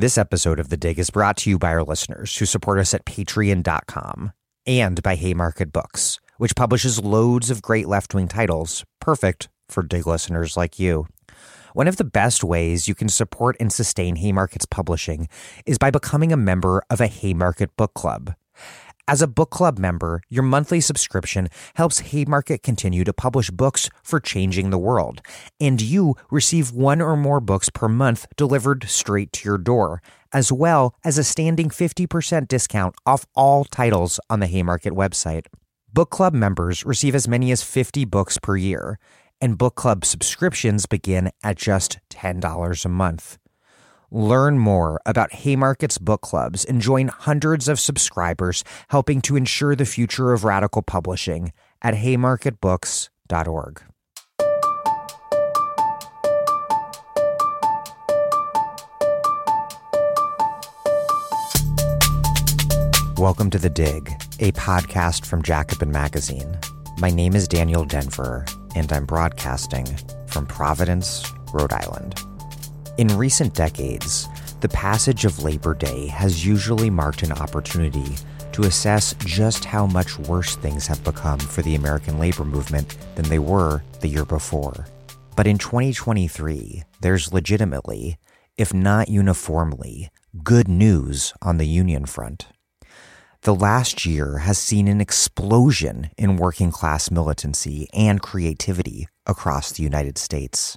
This episode of The Dig is brought to you by our listeners who support us at patreon.com and by Haymarket Books, which publishes loads of great left wing titles, perfect for Dig listeners like you. One of the best ways you can support and sustain Haymarket's publishing is by becoming a member of a Haymarket Book Club. As a book club member, your monthly subscription helps Haymarket continue to publish books for changing the world, and you receive one or more books per month delivered straight to your door, as well as a standing 50% discount off all titles on the Haymarket website. Book club members receive as many as 50 books per year, and book club subscriptions begin at just $10 a month. Learn more about Haymarket's book clubs and join hundreds of subscribers helping to ensure the future of radical publishing at haymarketbooks.org. Welcome to The Dig, a podcast from Jacobin Magazine. My name is Daniel Denver, and I'm broadcasting from Providence, Rhode Island. In recent decades, the passage of Labor Day has usually marked an opportunity to assess just how much worse things have become for the American labor movement than they were the year before. But in 2023, there's legitimately, if not uniformly, good news on the union front. The last year has seen an explosion in working class militancy and creativity across the United States.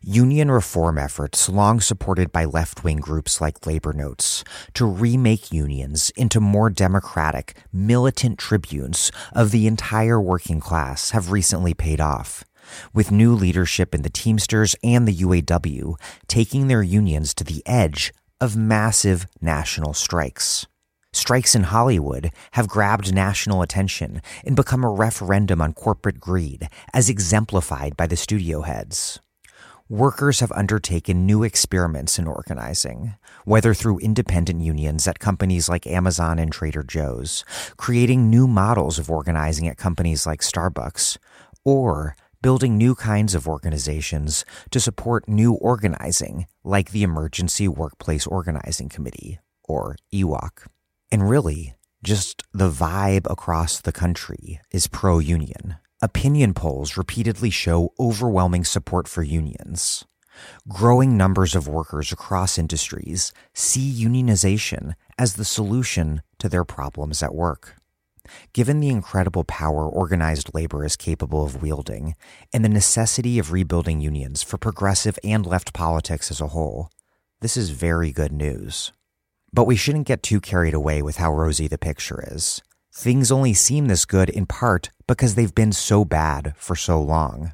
Union reform efforts, long supported by left wing groups like Labor Notes, to remake unions into more democratic, militant tribunes of the entire working class have recently paid off, with new leadership in the Teamsters and the UAW taking their unions to the edge of massive national strikes. Strikes in Hollywood have grabbed national attention and become a referendum on corporate greed, as exemplified by the studio heads workers have undertaken new experiments in organizing, whether through independent unions at companies like Amazon and Trader Joe's, creating new models of organizing at companies like Starbucks, or building new kinds of organizations to support new organizing, like the Emergency Workplace Organizing Committee, or EWOC. And really, just the vibe across the country is pro union. Opinion polls repeatedly show overwhelming support for unions. Growing numbers of workers across industries see unionization as the solution to their problems at work. Given the incredible power organized labor is capable of wielding and the necessity of rebuilding unions for progressive and left politics as a whole, this is very good news. But we shouldn't get too carried away with how rosy the picture is. Things only seem this good in part because they've been so bad for so long.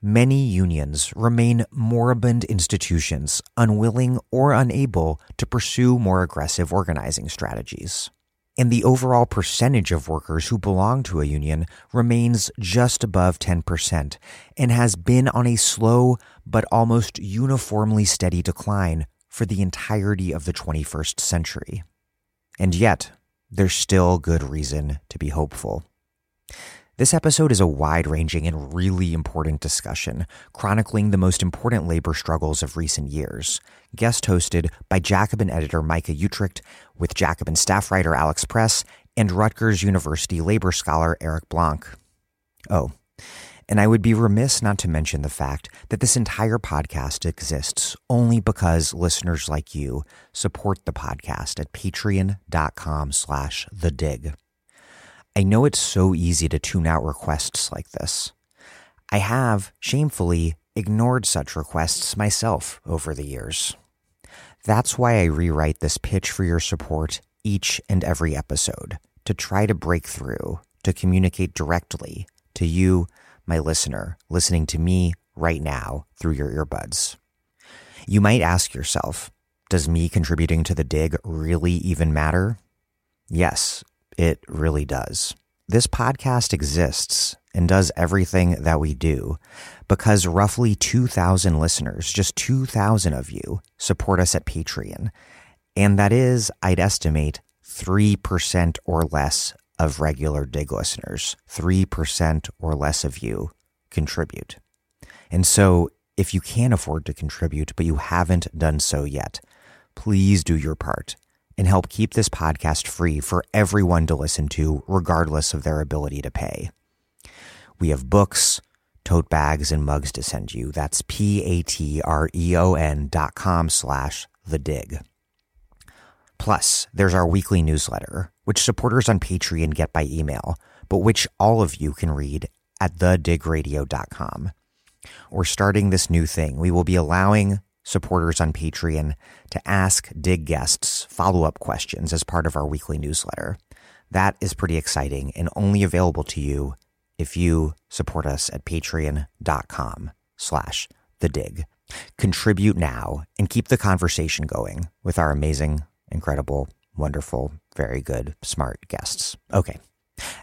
Many unions remain moribund institutions, unwilling or unable to pursue more aggressive organizing strategies. And the overall percentage of workers who belong to a union remains just above 10% and has been on a slow but almost uniformly steady decline for the entirety of the 21st century. And yet, there's still good reason to be hopeful. This episode is a wide ranging and really important discussion, chronicling the most important labor struggles of recent years. Guest hosted by Jacobin editor Micah Uetricht, with Jacobin staff writer Alex Press, and Rutgers University labor scholar Eric Blanc. Oh, and I would be remiss not to mention the fact that this entire podcast exists only because listeners like you support the podcast at patreon.com slash the dig. I know it's so easy to tune out requests like this. I have, shamefully, ignored such requests myself over the years. That's why I rewrite this pitch for your support each and every episode to try to break through, to communicate directly to you, my listener, listening to me right now through your earbuds. You might ask yourself, does me contributing to the dig really even matter? Yes, it really does. This podcast exists and does everything that we do because roughly 2,000 listeners, just 2,000 of you, support us at Patreon. And that is, I'd estimate, 3% or less of regular dig listeners, 3% or less of you contribute. And so if you can afford to contribute, but you haven't done so yet, please do your part and help keep this podcast free for everyone to listen to, regardless of their ability to pay. We have books, tote bags, and mugs to send you. That's P-A-T-R-E-O-N dot com slash the dig. Plus, there's our weekly newsletter, which supporters on Patreon get by email, but which all of you can read at thedigradio.com. We're starting this new thing. We will be allowing supporters on Patreon to ask Dig guests follow up questions as part of our weekly newsletter. That is pretty exciting and only available to you if you support us at patreon.com slash the dig. Contribute now and keep the conversation going with our amazing, incredible, wonderful, very good, smart guests. Okay.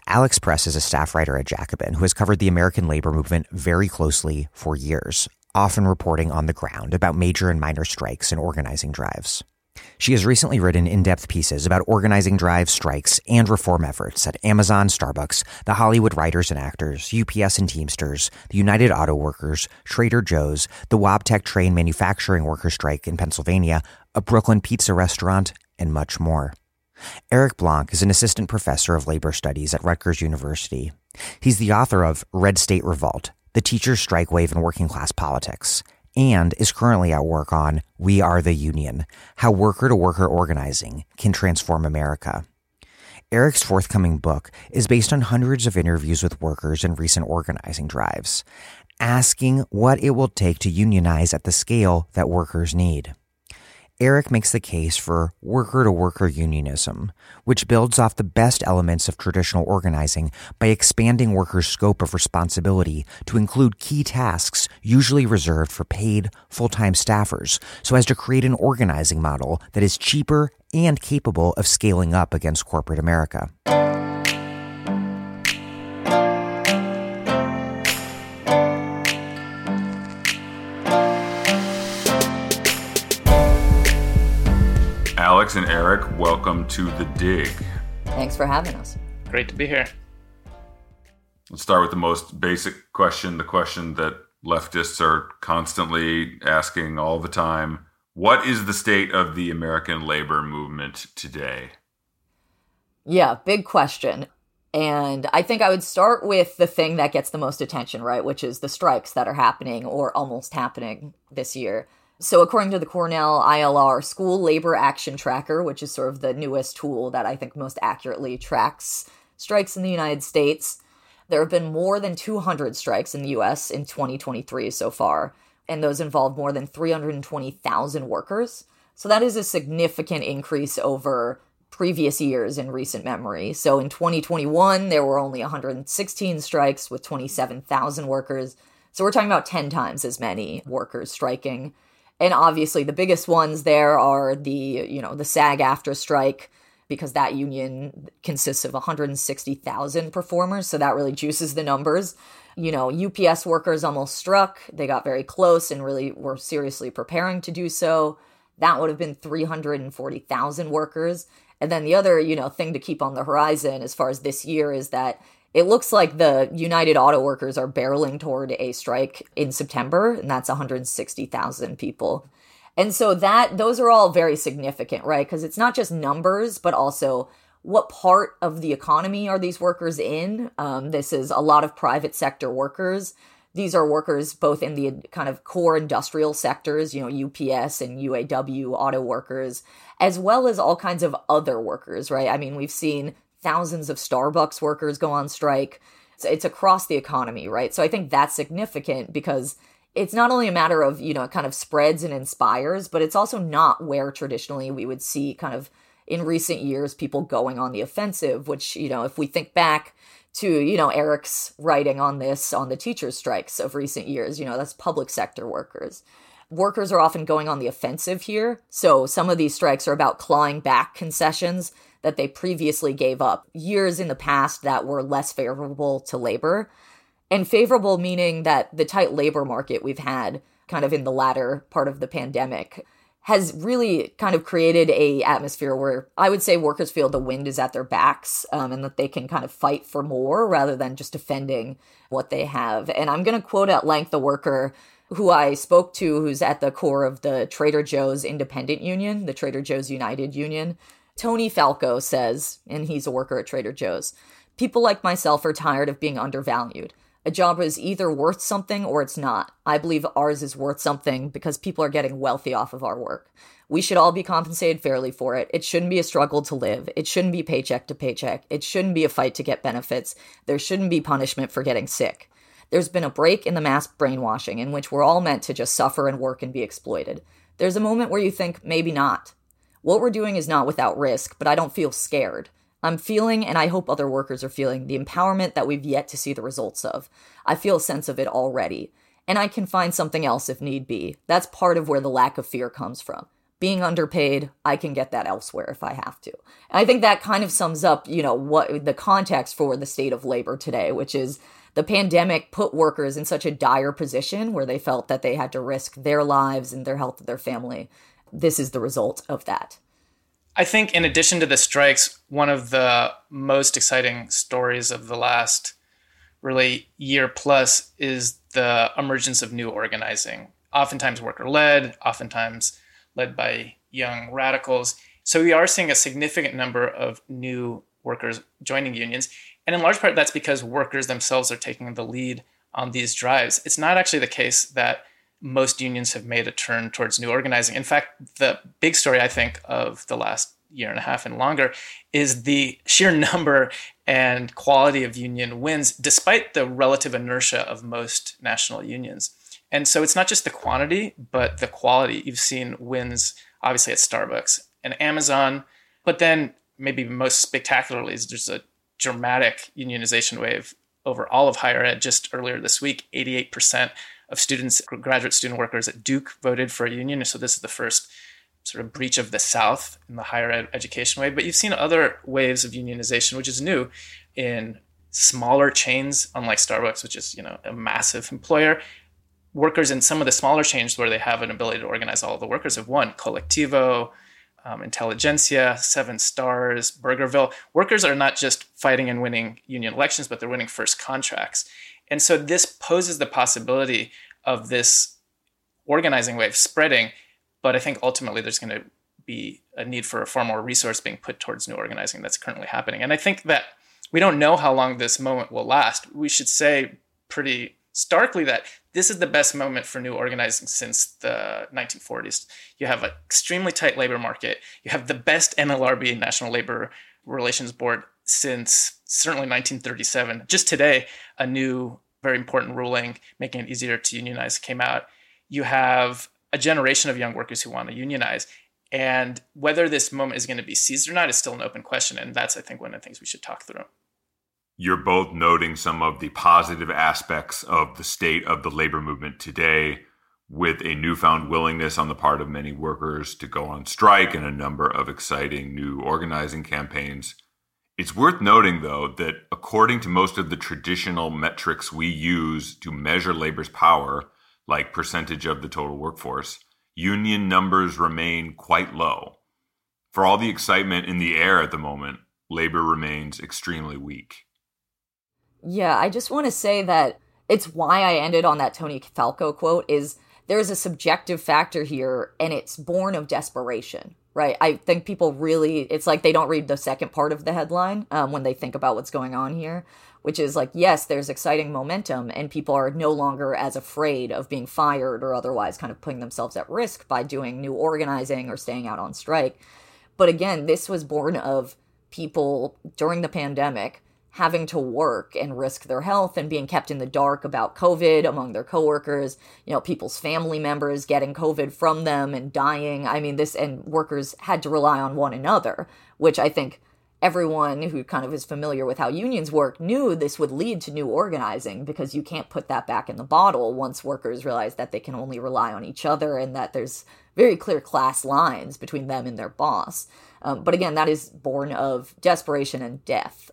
Alex Press is a staff writer at Jacobin who has covered the American labor movement very closely for years, often reporting on the ground about major and minor strikes and organizing drives. She has recently written in depth pieces about organizing drives, strikes, and reform efforts at Amazon, Starbucks, the Hollywood Writers and Actors, UPS and Teamsters, the United Auto Workers, Trader Joe's, the Wabtec Train Manufacturing Workers Strike in Pennsylvania, a Brooklyn pizza restaurant, and much more. Eric Blanc is an assistant professor of labor studies at Rutgers University. He's the author of Red State Revolt, The Teachers' Strike Wave in Working Class Politics, and is currently at work on We Are the Union How Worker to Worker Organizing Can Transform America. Eric's forthcoming book is based on hundreds of interviews with workers in recent organizing drives, asking what it will take to unionize at the scale that workers need. Eric makes the case for worker to worker unionism, which builds off the best elements of traditional organizing by expanding workers' scope of responsibility to include key tasks usually reserved for paid full time staffers, so as to create an organizing model that is cheaper and capable of scaling up against corporate America. And Eric, welcome to The Dig. Thanks for having us. Great to be here. Let's start with the most basic question, the question that leftists are constantly asking all the time. What is the state of the American labor movement today? Yeah, big question. And I think I would start with the thing that gets the most attention, right? Which is the strikes that are happening or almost happening this year. So, according to the Cornell ILR School Labor Action Tracker, which is sort of the newest tool that I think most accurately tracks strikes in the United States, there have been more than 200 strikes in the US in 2023 so far, and those involved more than 320,000 workers. So, that is a significant increase over previous years in recent memory. So, in 2021, there were only 116 strikes with 27,000 workers. So, we're talking about 10 times as many workers striking and obviously the biggest ones there are the you know the SAG-AFTRA strike because that union consists of 160,000 performers so that really juices the numbers. You know UPS workers almost struck. They got very close and really were seriously preparing to do so. That would have been 340,000 workers. And then the other you know thing to keep on the horizon as far as this year is that it looks like the United Auto Workers are barreling toward a strike in September, and that's 160,000 people. And so that those are all very significant, right? Because it's not just numbers, but also what part of the economy are these workers in? Um, this is a lot of private sector workers. These are workers both in the kind of core industrial sectors, you know, UPS and UAW auto workers, as well as all kinds of other workers, right? I mean, we've seen thousands of Starbucks workers go on strike. So it's across the economy, right? So I think that's significant because it's not only a matter of, you know, it kind of spreads and inspires, but it's also not where traditionally we would see kind of in recent years people going on the offensive, which, you know, if we think back to, you know, Eric's writing on this on the teachers' strikes of recent years, you know, that's public sector workers. Workers are often going on the offensive here. So some of these strikes are about clawing back concessions that they previously gave up years in the past that were less favorable to labor. And favorable meaning that the tight labor market we've had kind of in the latter part of the pandemic has really kind of created a atmosphere where I would say workers feel the wind is at their backs um, and that they can kind of fight for more rather than just defending what they have. And I'm going to quote at length the worker who I spoke to, who's at the core of the Trader Joe's Independent Union, the Trader Joe's United Union. Tony Falco says, and he's a worker at Trader Joe's, people like myself are tired of being undervalued. A job is either worth something or it's not. I believe ours is worth something because people are getting wealthy off of our work. We should all be compensated fairly for it. It shouldn't be a struggle to live. It shouldn't be paycheck to paycheck. It shouldn't be a fight to get benefits. There shouldn't be punishment for getting sick. There's been a break in the mass brainwashing in which we're all meant to just suffer and work and be exploited. There's a moment where you think, maybe not. What we're doing is not without risk, but I don't feel scared. I'm feeling, and I hope other workers are feeling, the empowerment that we've yet to see the results of. I feel a sense of it already. And I can find something else if need be. That's part of where the lack of fear comes from being underpaid, I can get that elsewhere if I have to. And I think that kind of sums up, you know, what the context for the state of labor today, which is the pandemic put workers in such a dire position where they felt that they had to risk their lives and their health of their family. This is the result of that. I think, in addition to the strikes, one of the most exciting stories of the last really year plus is the emergence of new organizing. Oftentimes worker led, oftentimes led by young radicals. So we are seeing a significant number of new workers joining unions. And in large part, that's because workers themselves are taking the lead on these drives. It's not actually the case that most unions have made a turn towards new organizing. In fact, the big story, I think, of the last year and a half and longer is the sheer number and quality of union wins, despite the relative inertia of most national unions. And so it's not just the quantity, but the quality. You've seen wins, obviously, at Starbucks and Amazon. But then, maybe most spectacularly, is there's a dramatic unionization wave over all of higher ed. Just earlier this week, 88% of students, graduate student workers at Duke voted for a union. So this is the first sort of breach of the South in the higher ed education wave. But you've seen other waves of unionization, which is new in smaller chains, unlike Starbucks, which is you know a massive employer, workers in some of the smaller chains where they have an ability to organize all the workers have won. Colectivo, um, Intelligentsia, Seven Stars, Burgerville. Workers are not just fighting and winning union elections, but they're winning first contracts. And so this poses the possibility of this organizing wave spreading. But I think ultimately there's going to be a need for a far more resource being put towards new organizing that's currently happening. And I think that we don't know how long this moment will last. We should say pretty starkly that this is the best moment for new organizing since the 1940s. You have an extremely tight labor market. You have the best NLRB, National Labor Relations Board, since certainly 1937. Just today, a new, very important ruling making it easier to unionize came out. You have a generation of young workers who want to unionize. And whether this moment is going to be seized or not is still an open question. And that's, I think, one of the things we should talk through you're both noting some of the positive aspects of the state of the labor movement today with a newfound willingness on the part of many workers to go on strike and a number of exciting new organizing campaigns. It's worth noting, though, that according to most of the traditional metrics we use to measure labor's power, like percentage of the total workforce, union numbers remain quite low. For all the excitement in the air at the moment, labor remains extremely weak. Yeah, I just want to say that it's why I ended on that Tony Falco quote is there's a subjective factor here and it's born of desperation right. I think people really it's like they don't read the second part of the headline um, when they think about what's going on here which is like yes there's exciting momentum and people are no longer as afraid of being fired or otherwise kind of putting themselves at risk by doing new organizing or staying out on strike. But again this was born of people during the pandemic having to work and risk their health and being kept in the dark about COVID among their coworkers, you know, people's family members getting COVID from them and dying. I mean, this and workers had to rely on one another, which I think everyone who kind of is familiar with how unions work knew this would lead to new organizing because you can't put that back in the bottle once workers realize that they can only rely on each other and that there's very clear class lines between them and their boss. Um, but again, that is born of desperation and death.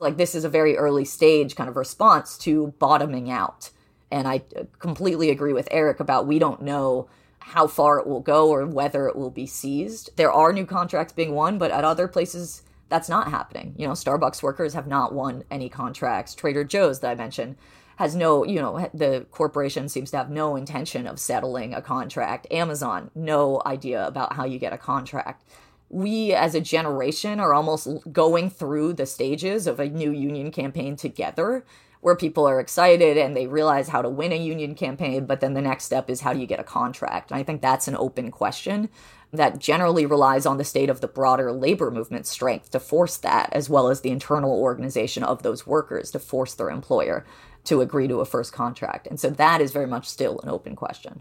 Like this is a very early stage kind of response to bottoming out. And I completely agree with Eric about we don't know how far it will go or whether it will be seized. There are new contracts being won, but at other places that's not happening. You know, Starbucks workers have not won any contracts. Trader Joe's that I mentioned has no, you know, the corporation seems to have no intention of settling a contract. Amazon, no idea about how you get a contract. We as a generation are almost going through the stages of a new union campaign together where people are excited and they realize how to win a union campaign, but then the next step is how do you get a contract? And I think that's an open question that generally relies on the state of the broader labor movement strength to force that, as well as the internal organization of those workers to force their employer to agree to a first contract. And so that is very much still an open question.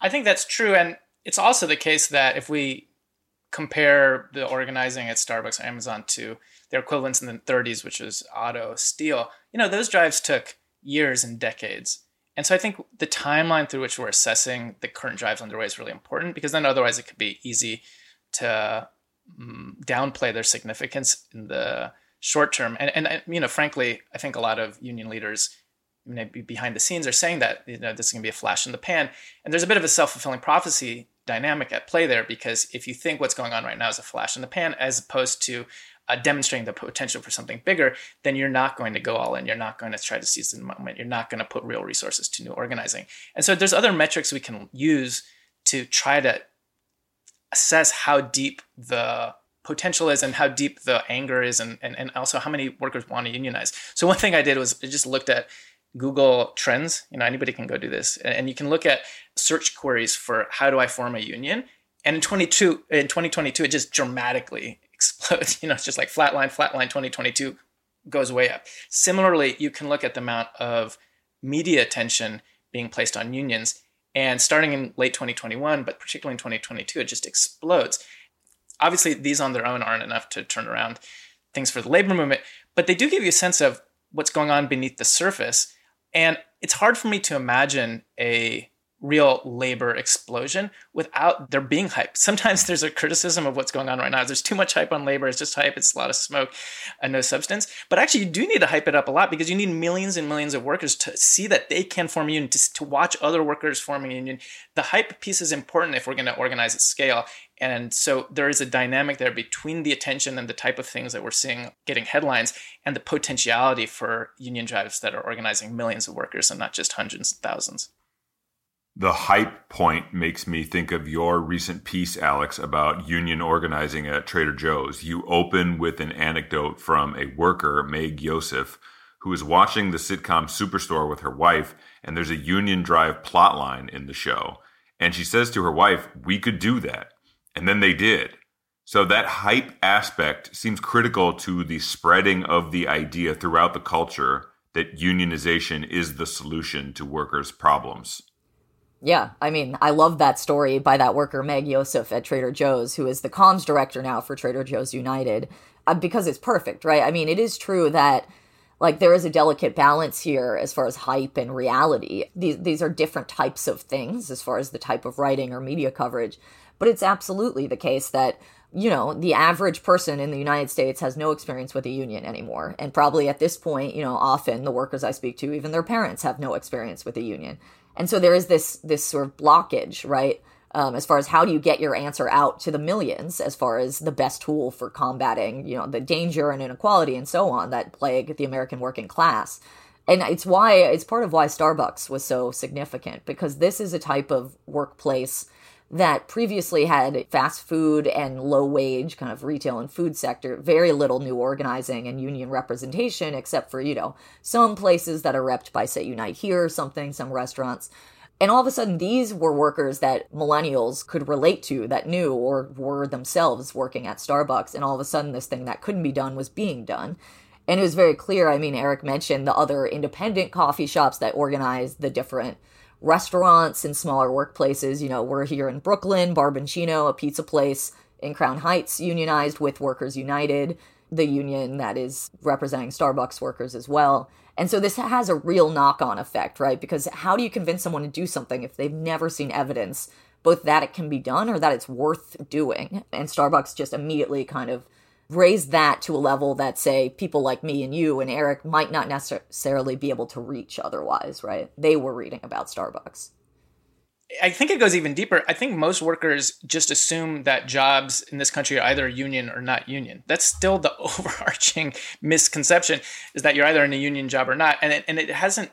I think that's true. And it's also the case that if we compare the organizing at Starbucks Amazon to their equivalents in the 30s, which was auto, steel, you know, those drives took years and decades. And so I think the timeline through which we're assessing the current drives underway is really important because then otherwise it could be easy to um, downplay their significance in the short term. And, and, you know, frankly, I think a lot of union leaders maybe behind the scenes are saying that you know this is going to be a flash in the pan and there's a bit of a self-fulfilling prophecy dynamic at play there because if you think what's going on right now is a flash in the pan as opposed to uh, demonstrating the potential for something bigger, then you're not going to go all in. You're not going to try to seize the moment. You're not going to put real resources to new organizing. And so there's other metrics we can use to try to assess how deep the potential is and how deep the anger is and, and, and also how many workers want to unionize. So one thing I did was I just looked at Google Trends. You know, anybody can go do this. And you can look at search queries for how do I form a union. And in 22 in 2022, it just dramatically explodes. You know, it's just like flatline, flatline 2022 goes way up. Similarly, you can look at the amount of media attention being placed on unions. And starting in late 2021, but particularly in 2022, it just explodes. Obviously, these on their own aren't enough to turn around things for the labor movement, but they do give you a sense of what's going on beneath the surface. And it's hard for me to imagine a real labor explosion without there being hype. Sometimes there's a criticism of what's going on right now. There's too much hype on labor. It's just hype. It's a lot of smoke and no substance. But actually, you do need to hype it up a lot because you need millions and millions of workers to see that they can form a union, to, to watch other workers forming a union. The hype piece is important if we're going to organize at scale. And so there is a dynamic there between the attention and the type of things that we're seeing getting headlines and the potentiality for union drives that are organizing millions of workers and not just hundreds and thousands. The hype point makes me think of your recent piece, Alex, about union organizing at Trader Joe's. You open with an anecdote from a worker, Maeg Yosef, who is watching the sitcom Superstore with her wife, and there's a union drive plotline in the show. And she says to her wife, We could do that. And then they did. So that hype aspect seems critical to the spreading of the idea throughout the culture that unionization is the solution to workers' problems. Yeah, I mean, I love that story by that worker, Maeg Yosef at Trader Joe's, who is the comms director now for Trader Joe's United, uh, because it's perfect, right? I mean, it is true that like there is a delicate balance here as far as hype and reality. These these are different types of things as far as the type of writing or media coverage, but it's absolutely the case that you know, the average person in the United States has no experience with a union anymore. And probably at this point, you know, often the workers I speak to, even their parents have no experience with a union. And so there is this this sort of blockage, right? Um, as far as how do you get your answer out to the millions, as far as the best tool for combating, you know, the danger and inequality and so on that plague the American working class. And it's why it's part of why Starbucks was so significant because this is a type of workplace that previously had fast food and low wage kind of retail and food sector, very little new organizing and union representation, except for, you know, some places that are repped by, say, Unite Here or something, some restaurants. And all of a sudden, these were workers that millennials could relate to, that knew or were themselves working at Starbucks. And all of a sudden, this thing that couldn't be done was being done. And it was very clear. I mean, Eric mentioned the other independent coffee shops that organized the different restaurants and smaller workplaces. You know, we're here in Brooklyn, Barboncino, a pizza place in Crown Heights, unionized with Workers United, the union that is representing Starbucks workers as well. And so this has a real knock on effect, right? Because how do you convince someone to do something if they've never seen evidence, both that it can be done or that it's worth doing? And Starbucks just immediately kind of raise that to a level that say people like me and you and Eric might not necessarily be able to reach otherwise, right? They were reading about Starbucks. I think it goes even deeper. I think most workers just assume that jobs in this country are either union or not union. That's still the overarching misconception is that you're either in a union job or not. And it, and it hasn't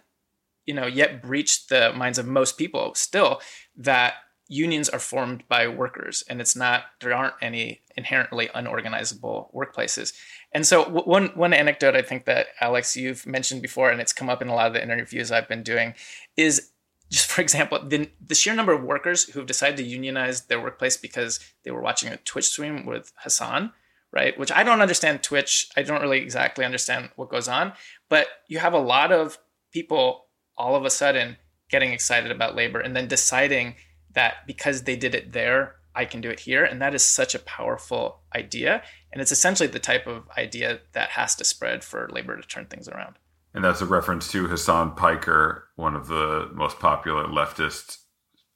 you know, yet breached the minds of most people still that unions are formed by workers and it's not there aren't any inherently unorganizable workplaces. And so w- one one anecdote i think that alex you've mentioned before and it's come up in a lot of the interviews i've been doing is just for example the, the sheer number of workers who've decided to unionize their workplace because they were watching a twitch stream with hasan right? Which i don't understand twitch. I don't really exactly understand what goes on. But you have a lot of people all of a sudden getting excited about labor and then deciding that because they did it there, I can do it here. And that is such a powerful idea. And it's essentially the type of idea that has to spread for labor to turn things around. And that's a reference to Hasan Piker, one of the most popular leftist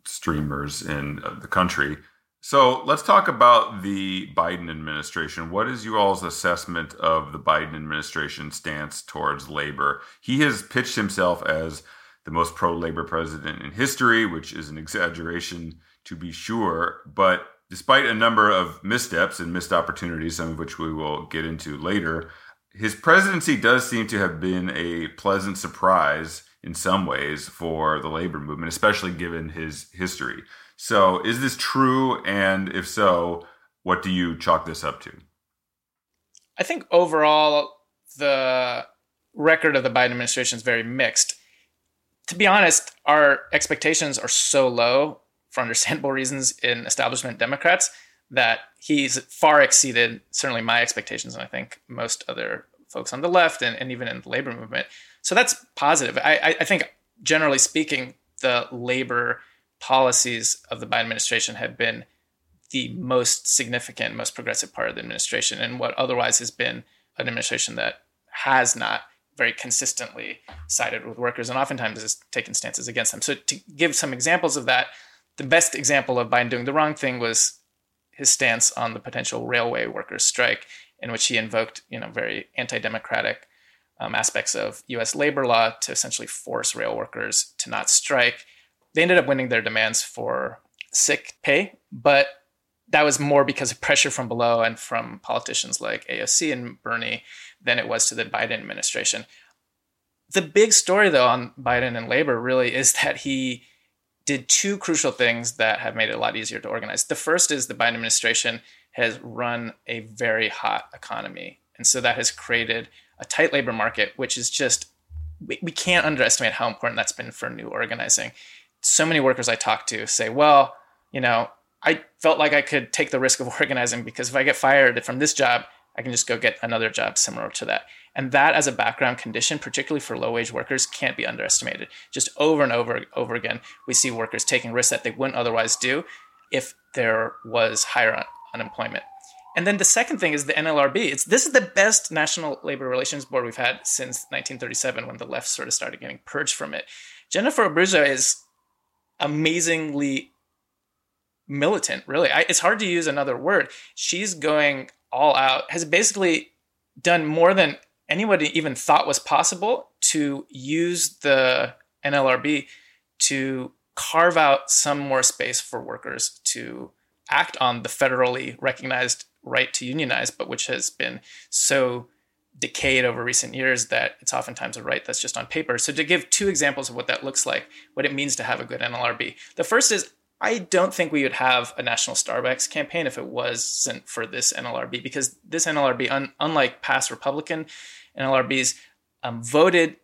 streamers in uh, the country. So let's talk about the Biden administration. What is you all's assessment of the Biden administration stance towards labor? He has pitched himself as the most pro labor president in history, which is an exaggeration to be sure. But despite a number of missteps and missed opportunities, some of which we will get into later, his presidency does seem to have been a pleasant surprise in some ways for the labor movement, especially given his history. So, is this true? And if so, what do you chalk this up to? I think overall, the record of the Biden administration is very mixed to be honest, our expectations are so low for understandable reasons in establishment Democrats that he's far exceeded certainly my expectations and I think most other folks on the left and, and even in the labor movement. So that's positive. I, I think generally speaking, the labor policies of the Biden administration have been the most significant, most progressive part of the administration, and what otherwise has been an administration that has not very consistently sided with workers and oftentimes has taken stances against them. So to give some examples of that, the best example of Biden doing the wrong thing was his stance on the potential railway workers strike, in which he invoked, you know, very anti-democratic um, aspects of U.S. labor law to essentially force rail workers to not strike. They ended up winning their demands for sick pay, but that was more because of pressure from below and from politicians like AOC and Bernie than it was to the Biden administration. The big story, though, on Biden and labor really is that he did two crucial things that have made it a lot easier to organize. The first is the Biden administration has run a very hot economy. And so that has created a tight labor market, which is just, we, we can't underestimate how important that's been for new organizing. So many workers I talk to say, well, you know, I felt like I could take the risk of organizing because if I get fired from this job, I can just go get another job similar to that. And that as a background condition, particularly for low wage workers, can't be underestimated. Just over and over over again, we see workers taking risks that they wouldn't otherwise do if there was higher un- unemployment. And then the second thing is the NLRB. It's this is the best National Labor Relations Board we've had since 1937 when the left sort of started getting purged from it. Jennifer Abruzzo is amazingly militant, really. I, it's hard to use another word. She's going all out, has basically done more than anybody even thought was possible to use the NLRB to carve out some more space for workers to act on the federally recognized right to unionize, but which has been so decayed over recent years that it's oftentimes a right that's just on paper. So, to give two examples of what that looks like, what it means to have a good NLRB, the first is I don't think we would have a national Starbucks campaign if it wasn't for this NLRB, because this NLRB, un- unlike past Republican NLRBs, um, voted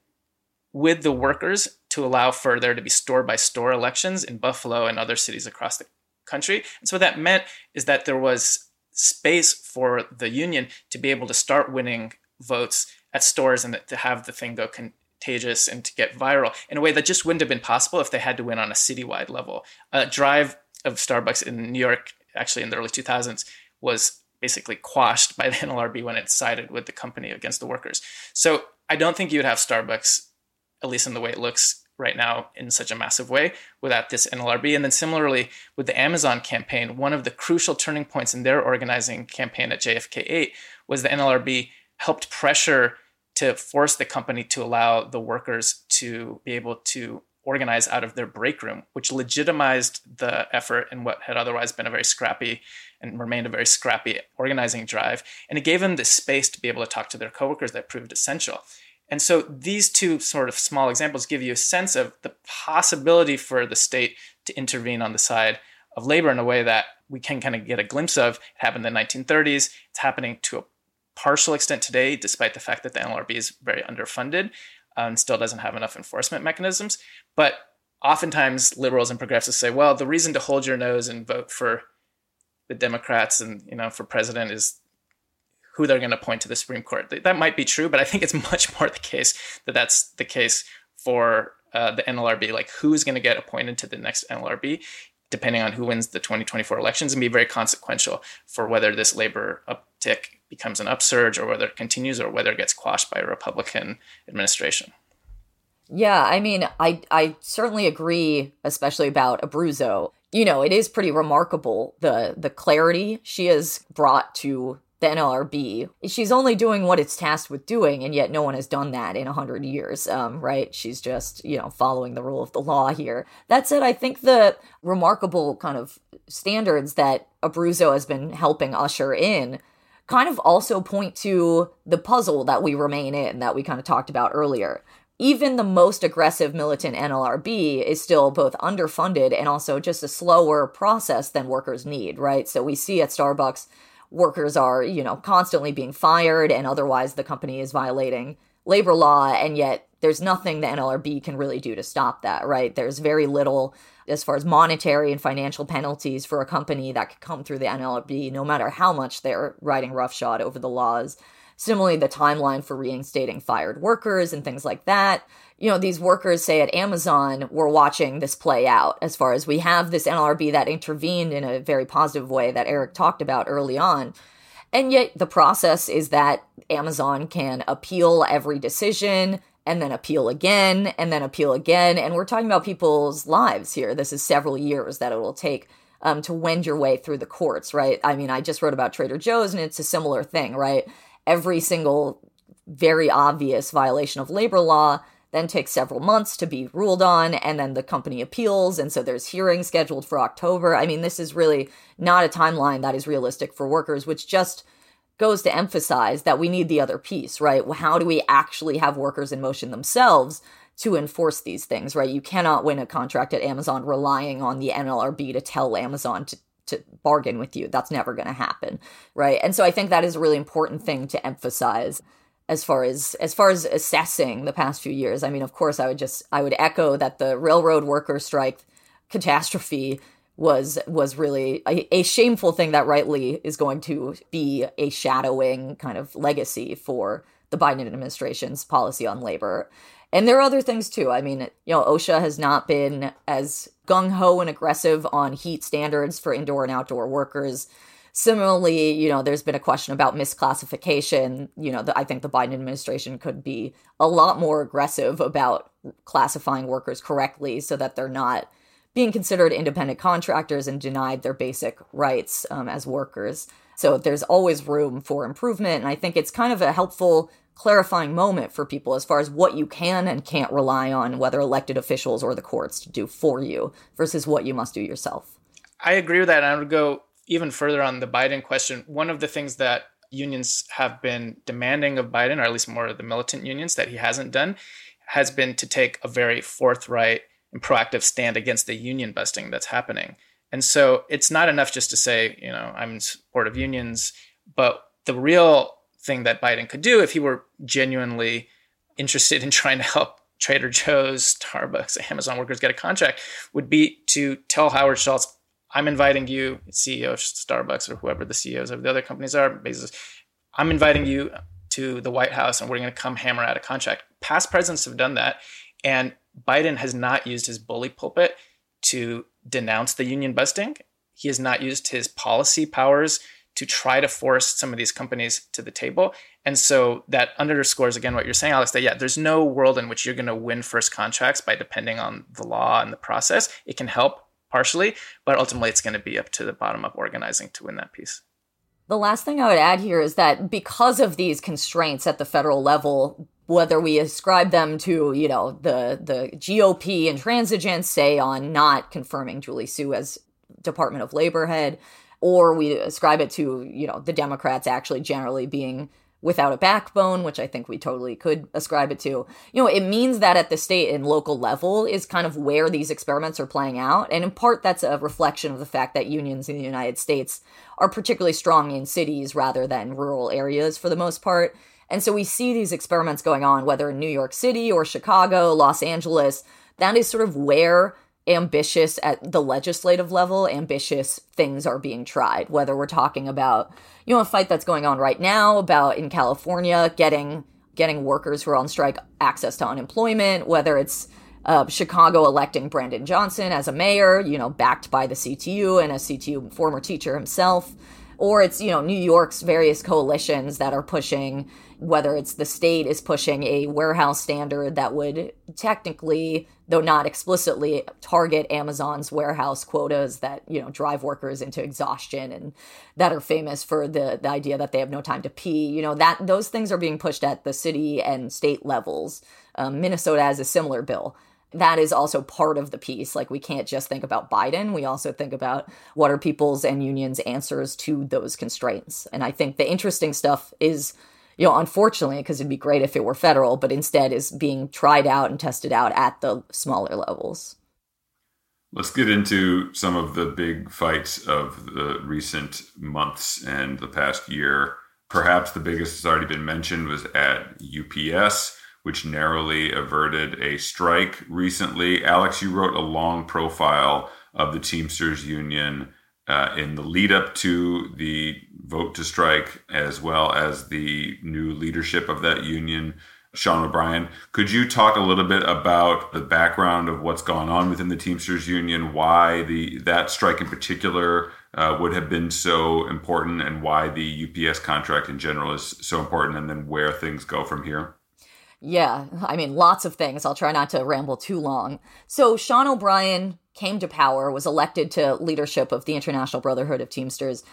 with the workers to allow for there to be store by store elections in Buffalo and other cities across the country. And so what that meant is that there was space for the union to be able to start winning votes at stores and to have the thing go con- contagious and to get viral in a way that just wouldn't have been possible if they had to win on a citywide level. A drive of Starbucks in New York, actually in the early 2000s, was basically quashed by the NLRB when it sided with the company against the workers. So I don't think you would have Starbucks, at least in the way it looks right now, in such a massive way without this NLRB. And then similarly with the Amazon campaign, one of the crucial turning points in their organizing campaign at JFK 8 was the NLRB helped pressure to force the company to allow the workers to be able to organize out of their break room, which legitimized the effort in what had otherwise been a very scrappy and remained a very scrappy organizing drive. And it gave them the space to be able to talk to their coworkers that proved essential. And so these two sort of small examples give you a sense of the possibility for the state to intervene on the side of labor in a way that we can kind of get a glimpse of. It happened in the 1930s. It's happening to a partial extent today, despite the fact that the NLRB is very underfunded uh, and still doesn't have enough enforcement mechanisms. But oftentimes liberals and progressives say, well, the reason to hold your nose and vote for the Democrats and you know for president is who they're going to point to the Supreme Court. That might be true, but I think it's much more the case that that's the case for uh, the NLRB. Like who's going to get appointed to the next NLRB, depending on who wins the 2024 elections, and be very consequential for whether this labor uptick becomes an upsurge or whether it continues or whether it gets quashed by a Republican administration. Yeah, I mean, I I certainly agree, especially about Abruzzo. You know, it is pretty remarkable the the clarity she has brought to the NLRB. She's only doing what it's tasked with doing, and yet no one has done that in a hundred years, um, right? She's just you know following the rule of the law here. That said, I think the remarkable kind of standards that Abruzzo has been helping usher in kind of also point to the puzzle that we remain in that we kind of talked about earlier even the most aggressive militant NLRB is still both underfunded and also just a slower process than workers need, right? So we see at Starbucks, workers are, you know, constantly being fired and otherwise the company is violating labor law. And yet there's nothing the NLRB can really do to stop that, right? There's very little as far as monetary and financial penalties for a company that could come through the NLRB, no matter how much they're riding roughshod over the laws. Similarly, the timeline for reinstating fired workers and things like that. You know, these workers say at Amazon, we're watching this play out as far as we have this NLRB that intervened in a very positive way that Eric talked about early on. And yet the process is that Amazon can appeal every decision and then appeal again and then appeal again. And we're talking about people's lives here. This is several years that it will take um, to wend your way through the courts, right? I mean, I just wrote about Trader Joe's and it's a similar thing, right? every single very obvious violation of labor law then takes several months to be ruled on and then the company appeals and so there's hearings scheduled for october i mean this is really not a timeline that is realistic for workers which just goes to emphasize that we need the other piece right how do we actually have workers in motion themselves to enforce these things right you cannot win a contract at amazon relying on the nlrb to tell amazon to to bargain with you. That's never going to happen, right? And so I think that is a really important thing to emphasize as far as as far as assessing the past few years. I mean, of course, I would just I would echo that the railroad worker strike catastrophe was was really a, a, shameful thing that rightly is going to be a shadowing kind of legacy for the Biden administration's policy on labor. And there are other things too. I mean, you know, OSHA has not been as gung ho and aggressive on heat standards for indoor and outdoor workers. Similarly, you know, there's been a question about misclassification. You know, the, I think the Biden administration could be a lot more aggressive about classifying workers correctly so that they're not being considered independent contractors and denied their basic rights um, as workers. So there's always room for improvement. And I think it's kind of a helpful clarifying moment for people as far as what you can and can't rely on, whether elected officials or the courts to do for you versus what you must do yourself. I agree with that. And I would go even further on the Biden question. One of the things that unions have been demanding of Biden, or at least more of the militant unions that he hasn't done, has been to take a very forthright and proactive stand against the union busting that's happening. And so it's not enough just to say, you know, I'm in support of unions, but the real thing that Biden could do if he were genuinely interested in trying to help Trader Joe's, Starbucks, Amazon workers get a contract would be to tell Howard Schultz, I'm inviting you, CEO of Starbucks or whoever the CEOs of the other companies are, Bezos, I'm inviting you to the White House and we're going to come hammer out a contract. Past presidents have done that. And Biden has not used his bully pulpit to denounce the union busting. He has not used his policy powers to try to force some of these companies to the table. And so that underscores again what you're saying, Alex, that yeah, there's no world in which you're going to win first contracts by depending on the law and the process. It can help partially, but ultimately it's going to be up to the bottom up organizing to win that piece. The last thing I would add here is that because of these constraints at the federal level, whether we ascribe them to, you know, the the GOP intransigence, say on not confirming Julie Su as Department of Labor head, or we ascribe it to you know the democrats actually generally being without a backbone, which I think we totally could ascribe it to. You know, it means that at the state and local level is kind of where these experiments are playing out. And in part, that's a reflection of the fact that unions in the United States are particularly strong in cities rather than rural areas for the most part. And so we see these experiments going on, whether in New York City or Chicago, Los Angeles. That is sort of where ambitious at the legislative level, ambitious things are being tried, whether we're talking about, you know, a fight that's going on right now about in California getting getting workers who are on strike access to unemployment, whether it's uh, Chicago electing Brandon Johnson as a mayor, you know, backed by the CTU and a CTU former teacher himself, or it's, you know, New York's various coalitions that are pushing whether it's the state is pushing a warehouse standard that would technically though not explicitly target amazon's warehouse quotas that you know drive workers into exhaustion and that are famous for the, the idea that they have no time to pee. You know that those things are being pushed at the city and state levels. Um, minnesota has a similar bill that is also part of the piece. Like, we can't just think about Biden. We also think about what are people's and unions' answers to those constraints. And I think the interesting stuff is you know, unfortunately, because it'd be great if it were federal, but instead is being tried out and tested out at the smaller levels. Let's get into some of the big fights of the recent months and the past year. Perhaps the biggest has already been mentioned was at UPS, which narrowly averted a strike recently. Alex, you wrote a long profile of the Teamsters Union uh, in the lead up to the vote to strike, as well as the new leadership of that union, Sean O'Brien. Could you talk a little bit about the background of what's gone on within the Teamsters Union, why the that strike in particular uh, would have been so important, and why the UPS contract in general is so important, and then where things go from here? Yeah, I mean, lots of things. I'll try not to ramble too long. So, Sean O'Brien came to power, was elected to leadership of the International Brotherhood of Teamsters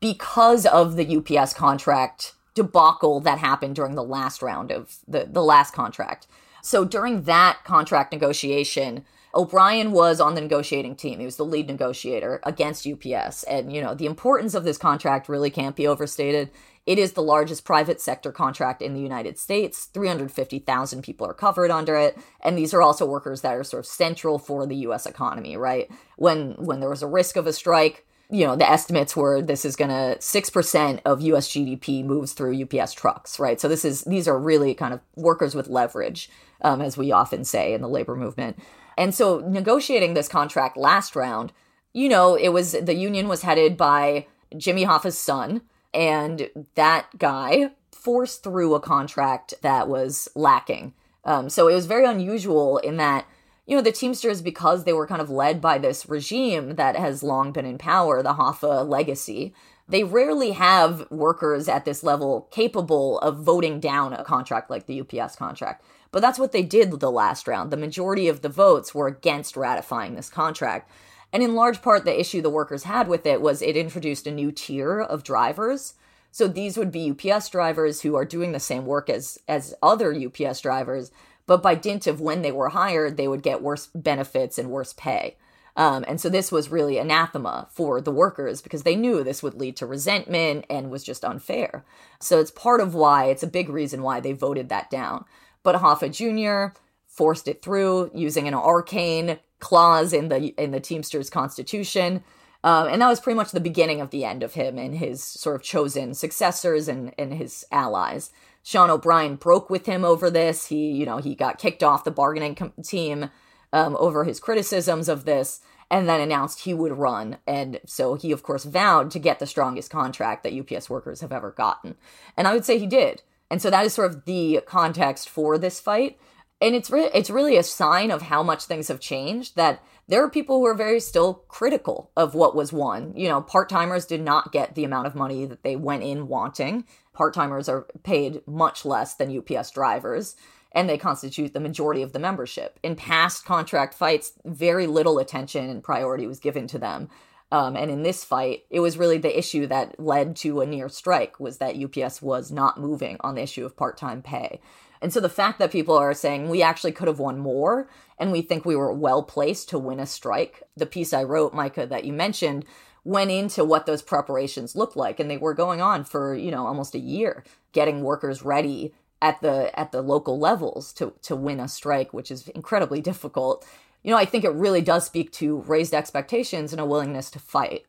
because of the UPS contract debacle that happened during the last round of the, the last contract. So during that contract negotiation, O'Brien was on the negotiating team. He was the lead negotiator against UPS. And, you know, the importance of this contract really can't be overstated. It is the largest private sector contract in the United States. 350,000 people are covered under it. And these are also workers that are sort of central for the US economy, right? When when there was a risk of a strike, you know, the estimates were this is going to 6% of US GDP moves through UPS trucks, right? So this is, these are really kind of workers with leverage, um, as we often say in the labor movement. And so negotiating this contract last round, you know, it was, the union was headed by Jimmy Hoffa's son, and that guy forced through a contract that was lacking. Um, so it was very unusual in that you know, the Teamsters, because they were kind of led by this regime that has long been in power, the Hoffa legacy, they rarely have workers at this level capable of voting down a contract like the UPS contract. But that's what they did the last round. The majority of the votes were against ratifying this contract. And in large part, the issue the workers had with it was it introduced a new tier of drivers. So these would be UPS drivers who are doing the same work as, as other UPS drivers, but by dint of when they were hired, they would get worse benefits and worse pay. Um, and so this was really anathema for the workers because they knew this would lead to resentment and was just unfair. So it's part of why, it's a big reason why they voted that down. But Hoffa Jr. forced it through using an arcane clause in the in the Teamsters Constitution. Um, and that was pretty much the beginning of the end of him and his sort of chosen successors and, and his allies. Sean O'Brien broke with him over this. He, you know, he got kicked off the bargaining com- team um, over his criticisms of this and then announced he would run. And so he, of course, vowed to get the strongest contract that UPS workers have ever gotten. And I would say he did. And so that is sort of the context for this fight. And it's re- it's really a sign of how much things have changed that there are people who are very still critical of what was won. You know, part timers did not get the amount of money that they went in wanting. Part timers are paid much less than UPS drivers, and they constitute the majority of the membership. In past contract fights, very little attention and priority was given to them. Um, and in this fight, it was really the issue that led to a near strike was that UPS was not moving on the issue of part time pay. And so the fact that people are saying we actually could have won more and we think we were well placed to win a strike, the piece I wrote, Micah, that you mentioned, went into what those preparations looked like and they were going on for you know almost a year getting workers ready at the at the local levels to to win a strike which is incredibly difficult. You know i think it really does speak to raised expectations and a willingness to fight.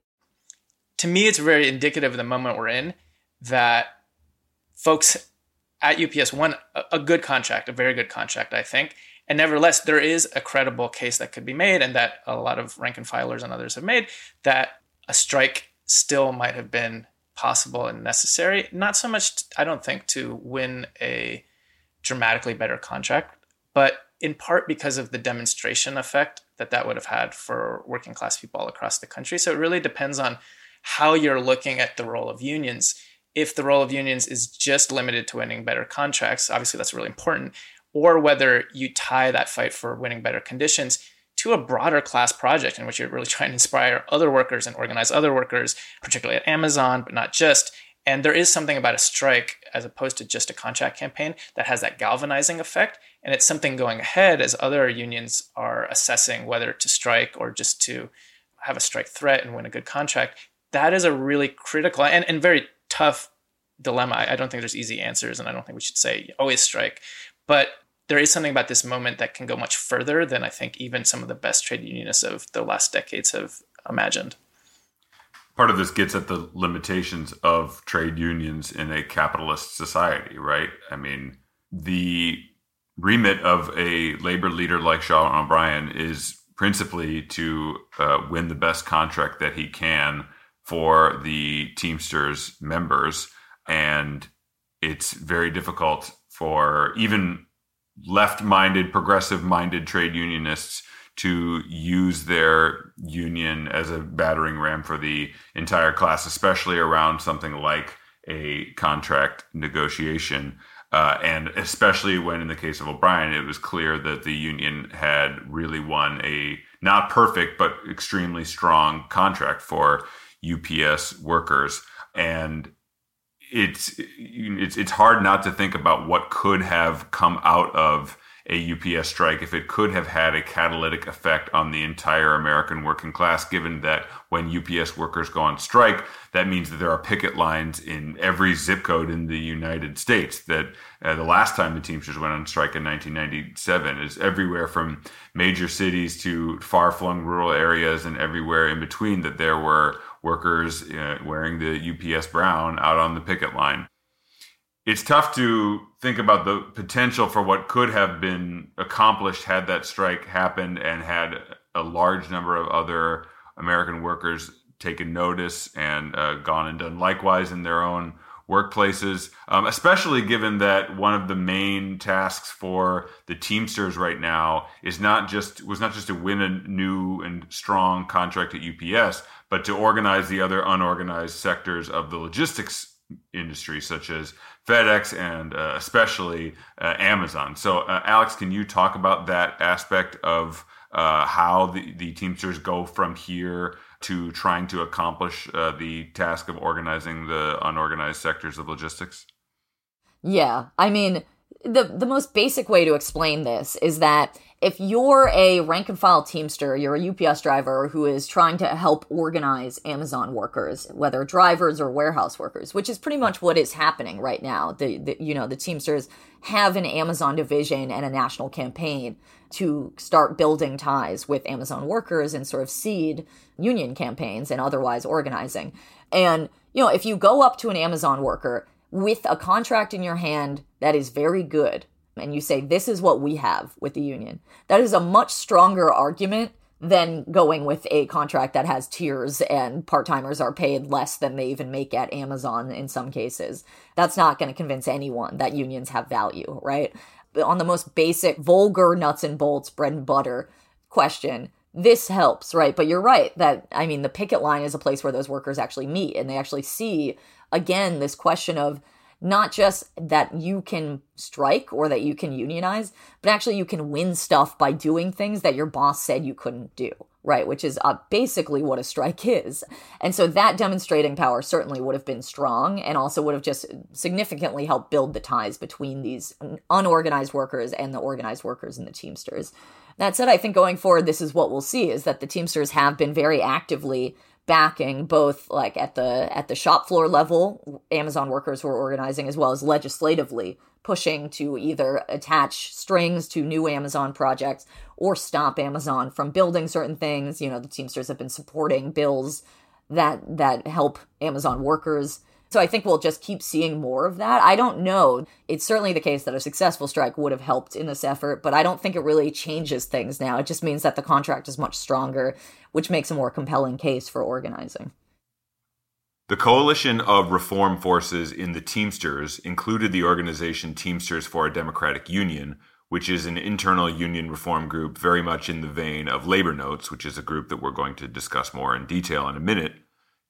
To me it's very indicative of the moment we're in that folks at ups won a good contract a very good contract i think and nevertheless, there is a credible case that could be made, and that a lot of rank and filers and others have made, that a strike still might have been possible and necessary. Not so much, I don't think, to win a dramatically better contract, but in part because of the demonstration effect that that would have had for working class people all across the country. So it really depends on how you're looking at the role of unions. If the role of unions is just limited to winning better contracts, obviously that's really important, or whether you tie that fight for winning better conditions to a broader class project in which you're really trying to inspire other workers and organize other workers, particularly at Amazon, but not just. And there is something about a strike as opposed to just a contract campaign that has that galvanizing effect. And it's something going ahead as other unions are assessing whether to strike or just to have a strike threat and win a good contract. That is a really critical and, and very tough dilemma. I, I don't think there's easy answers, and I don't think we should say always strike. But there is something about this moment that can go much further than I think even some of the best trade unionists of the last decades have imagined. Part of this gets at the limitations of trade unions in a capitalist society, right? I mean, the remit of a labor leader like Sean O'Brien is principally to uh, win the best contract that he can for the Teamsters members. And it's very difficult for even left-minded, progressive-minded trade unionists to use their union as a battering ram for the entire class, especially around something like a contract negotiation. Uh, and especially when, in the case of O'Brien, it was clear that the union had really won a not perfect, but extremely strong contract for UPS workers. And it's it's it's hard not to think about what could have come out of a UPS strike if it could have had a catalytic effect on the entire American working class, given that when UPS workers go on strike, that means that there are picket lines in every zip code in the United States. That uh, the last time the Teamsters went on strike in 1997 is everywhere from major cities to far flung rural areas and everywhere in between that there were workers uh, wearing the UPS brown out on the picket line. It's tough to think about the potential for what could have been accomplished had that strike happened and had a large number of other American workers taken notice and uh, gone and done likewise in their own workplaces, um, especially given that one of the main tasks for the Teamsters right now is not just was not just to win a new and strong contract at UPS, but to organize the other unorganized sectors of the logistics industry, such as FedEx and uh, especially uh, Amazon. So, uh, Alex, can you talk about that aspect of uh, how the, the Teamsters go from here to trying to accomplish uh, the task of organizing the unorganized sectors of logistics? Yeah, I mean, the the most basic way to explain this is that if you're a rank and file teamster, you're a UPS driver who is trying to help organize Amazon workers, whether drivers or warehouse workers, which is pretty much what is happening right now. The, the you know the Teamsters have an Amazon division and a national campaign to start building ties with Amazon workers and sort of seed union campaigns and otherwise organizing. And you know, if you go up to an Amazon worker with a contract in your hand that is very good and you say, This is what we have with the union, that is a much stronger argument than going with a contract that has tiers and part timers are paid less than they even make at Amazon in some cases. That's not going to convince anyone that unions have value, right? But on the most basic, vulgar nuts and bolts, bread and butter question, this helps, right? But you're right that, I mean, the picket line is a place where those workers actually meet and they actually see, again, this question of not just that you can strike or that you can unionize, but actually you can win stuff by doing things that your boss said you couldn't do, right? Which is uh, basically what a strike is. And so that demonstrating power certainly would have been strong and also would have just significantly helped build the ties between these unorganized workers and the organized workers and the Teamsters. That said, I think going forward, this is what we'll see is that the Teamsters have been very actively backing both like at the at the shop floor level amazon workers were organizing as well as legislatively pushing to either attach strings to new amazon projects or stop amazon from building certain things. You know the teamsters have been supporting bills that that help amazon workers so I think we'll just keep seeing more of that. I don't know. It's certainly the case that a successful strike would have helped in this effort, but I don't think it really changes things now. It just means that the contract is much stronger, which makes a more compelling case for organizing. The coalition of reform forces in the Teamsters included the organization Teamsters for a Democratic Union, which is an internal union reform group very much in the vein of Labor Notes, which is a group that we're going to discuss more in detail in a minute.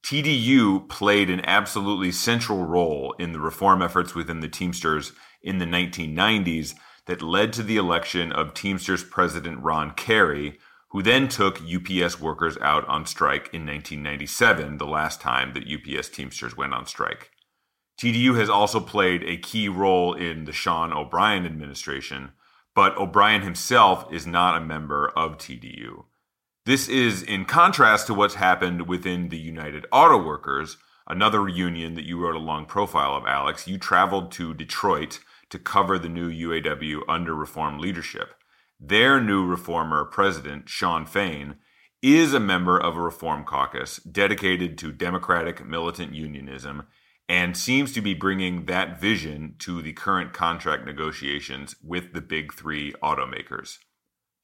TDU played an absolutely central role in the reform efforts within the Teamsters in the 1990s that led to the election of Teamsters President Ron Carey, who then took UPS workers out on strike in 1997, the last time that UPS Teamsters went on strike. TDU has also played a key role in the Sean O'Brien administration, but O'Brien himself is not a member of TDU. This is in contrast to what's happened within the United Auto Workers, another union that you wrote a long profile of, Alex. You traveled to Detroit to cover the new UAW under reform leadership. Their new reformer president, Shawn Fain, is a member of a reform caucus dedicated to democratic militant unionism and seems to be bringing that vision to the current contract negotiations with the big three automakers.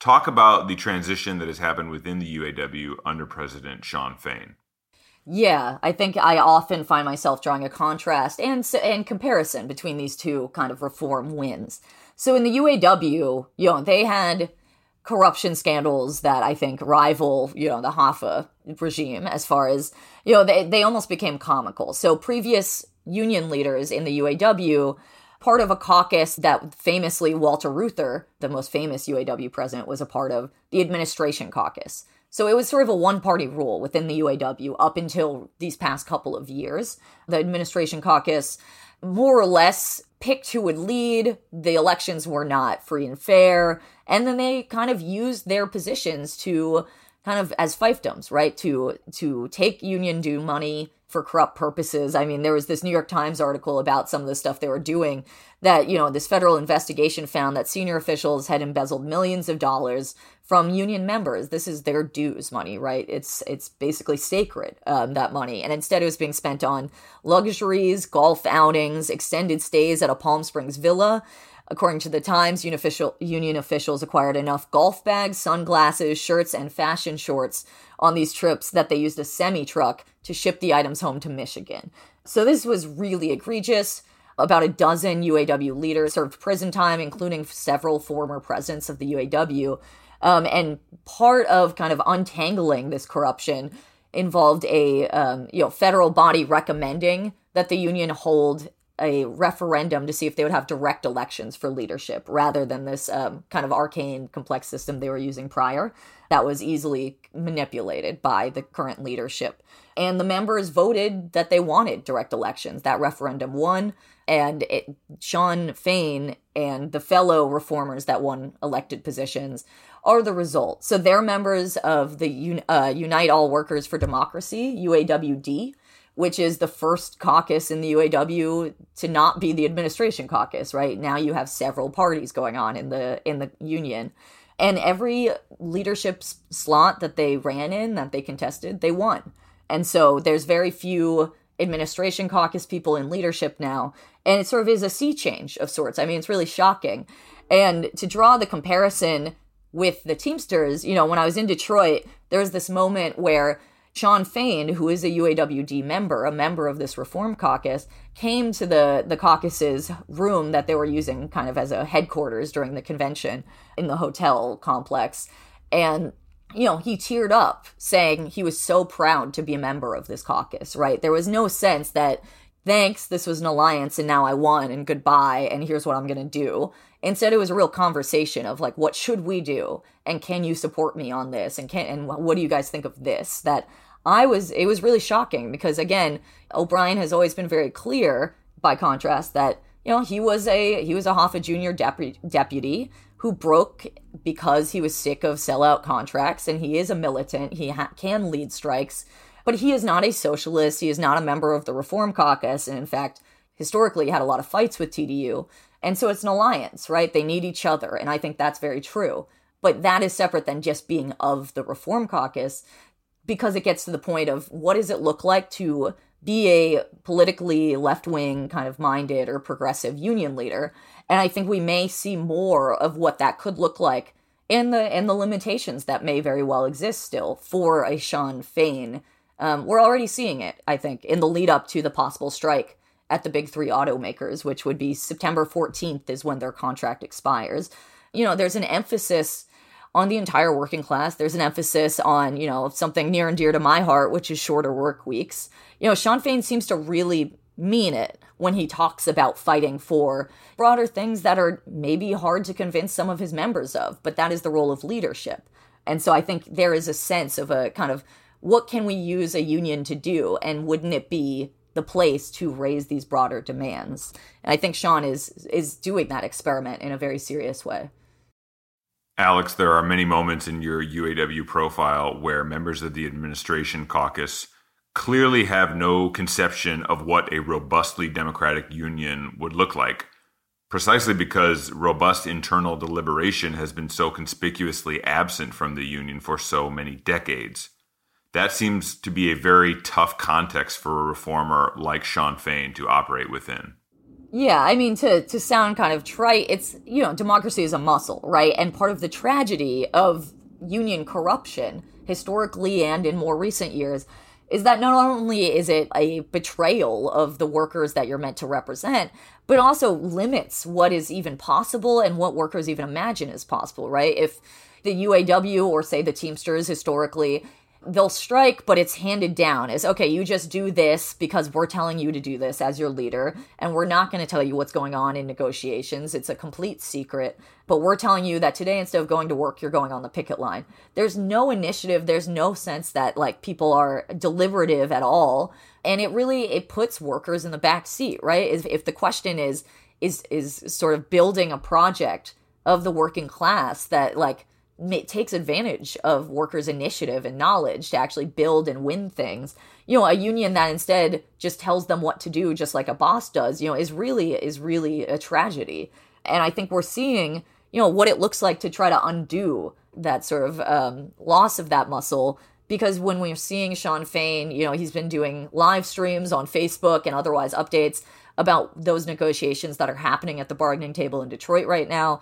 Talk about the transition that has happened within the UAW under President Shawn Fain. Yeah, I think I often find myself drawing a contrast and and comparison between these two kind of reform wins. So in the UAW, you know, they had corruption scandals that I think rival, you know, the Hoffa regime as far as, you know, they, they almost became comical. So previous union leaders in the UAW part of a caucus that famously Walter Reuther, the most famous UAW president, was a part of, the administration caucus. So it was sort of a one party rule within the UAW up until these past couple of years. The administration caucus more or less picked who would lead. The elections were not free and fair. And then they kind of used their positions to kind of as fiefdoms, right? To to take union due money for corrupt purposes. I mean, there was this New York Times article about some of the stuff they were doing that, you know, this federal investigation found that senior officials had embezzled millions of dollars from union members. This is their dues money, right? It's it's basically sacred, um, that money. And instead it was being spent on luxuries, golf outings, extended stays at a Palm Springs villa, According to the Times, union officials acquired enough golf bags, sunglasses, shirts, and fashion shorts on these trips that they used a semi truck to ship the items home to Michigan. So this was really egregious. About a dozen UAW leaders served prison time, including several former presidents of the UAW. Um, and part of kind of untangling this corruption involved a um, you know federal body recommending that the union hold a referendum to see if they would have direct elections for leadership rather than this um, kind of arcane, complex system they were using prior that was easily manipulated by the current leadership. And the members voted that they wanted direct elections. That referendum won, and it, Shawn Fain and the fellow reformers that won elected positions are the result. So they're members of the uh, Unite All Workers for Democracy, UAWD which is the first caucus in the UAW to not be the administration caucus, right? Now you have several parties going on in the in the union. And every leadership slot that they ran in, that they contested, they won. And so there's very few administration caucus people in leadership now. And it sort of is a sea change of sorts. I mean, it's really shocking. And to draw the comparison with the Teamsters, you know, when I was in Detroit, there was this moment where Shawn Fain, who is a UAWD member, a member of this reform caucus, came to the, the caucus's room that they were using kind of as a headquarters during the convention in the hotel complex. And, you know, he teared up saying he was so proud to be a member of this caucus, right? There was no sense that, thanks, this was an alliance and now I won and goodbye and here's what I'm going to do. Instead, it was a real conversation of like, what should we do? And can you support me on this? And can, and what do you guys think of this? That I was, it was really shocking because again, O'Brien has always been very clear by contrast that, you know, he was a, he was a Hoffa Jr. Deputy, deputy who broke because he was sick of sellout contracts and he is a militant. He ha- can lead strikes But he is not a socialist. He is not a member of the Reform Caucus. And in fact, historically had a lot of fights with TDU. And so it's an alliance, right? They need each other. And I think that's very true. But that is separate than just being of the Reform Caucus because it gets to the point of what does it look like to be a politically left wing kind of minded or progressive union leader. And I think we may see more of what that could look like and the and the limitations that may very well exist still for a Shawn Fain. Um, we're already seeing it, I think, in the lead up to the possible strike at the big three automakers, which would be September 14th is when their contract expires. You know, there's an emphasis on the entire working class. There's an emphasis on, you know, something near and dear to my heart, which is shorter work weeks. You know, Shawn Fain seems to really mean it when he talks about fighting for broader things that are maybe hard to convince some of his members of, but that is the role of leadership. And so I think there is a sense of a kind of what can we use a union to do and wouldn't it be the place to raise these broader demands? And I think shawn is is doing that experiment in a very serious way. Alex, there are many moments in your UAW profile where members of the administration caucus clearly have no conception of what a robustly democratic union would look like, precisely because robust internal deliberation has been so conspicuously absent from the union for so many decades. That seems to be a very tough context for a reformer like Shawn Fain to operate within. Yeah, I mean to to sound kind of trite, it's you know, democracy is a muscle, right? And part of the tragedy of union corruption historically and in more recent years is that not only is it a betrayal of the workers that you're meant to represent, but also limits what is even possible and what workers even imagine is possible, right? If the UAW or say the Teamsters historically they'll strike, but it's handed down as okay, you just do this because we're telling you to do this as your leader, and we're not going to tell you what's going on in negotiations. It's a complete secret, but we're telling you that today, instead of going to work, you're going on the picket line. There's no initiative, there's no sense that like people are deliberative at all. And it really it puts workers in the back seat, right? If, if the question is is is sort of building a project of the working class that like takes advantage of workers' initiative and knowledge to actually build and win things. You know, a union that instead just tells them what to do, just like a boss does, you know, is really is really a tragedy. And I think we're seeing, you know, what it looks like to try to undo that sort of um, loss of that muscle. Because when we're seeing Shawn Fain, you know, he's been doing live streams on Facebook and otherwise updates about those negotiations that are happening at the bargaining table in Detroit right now.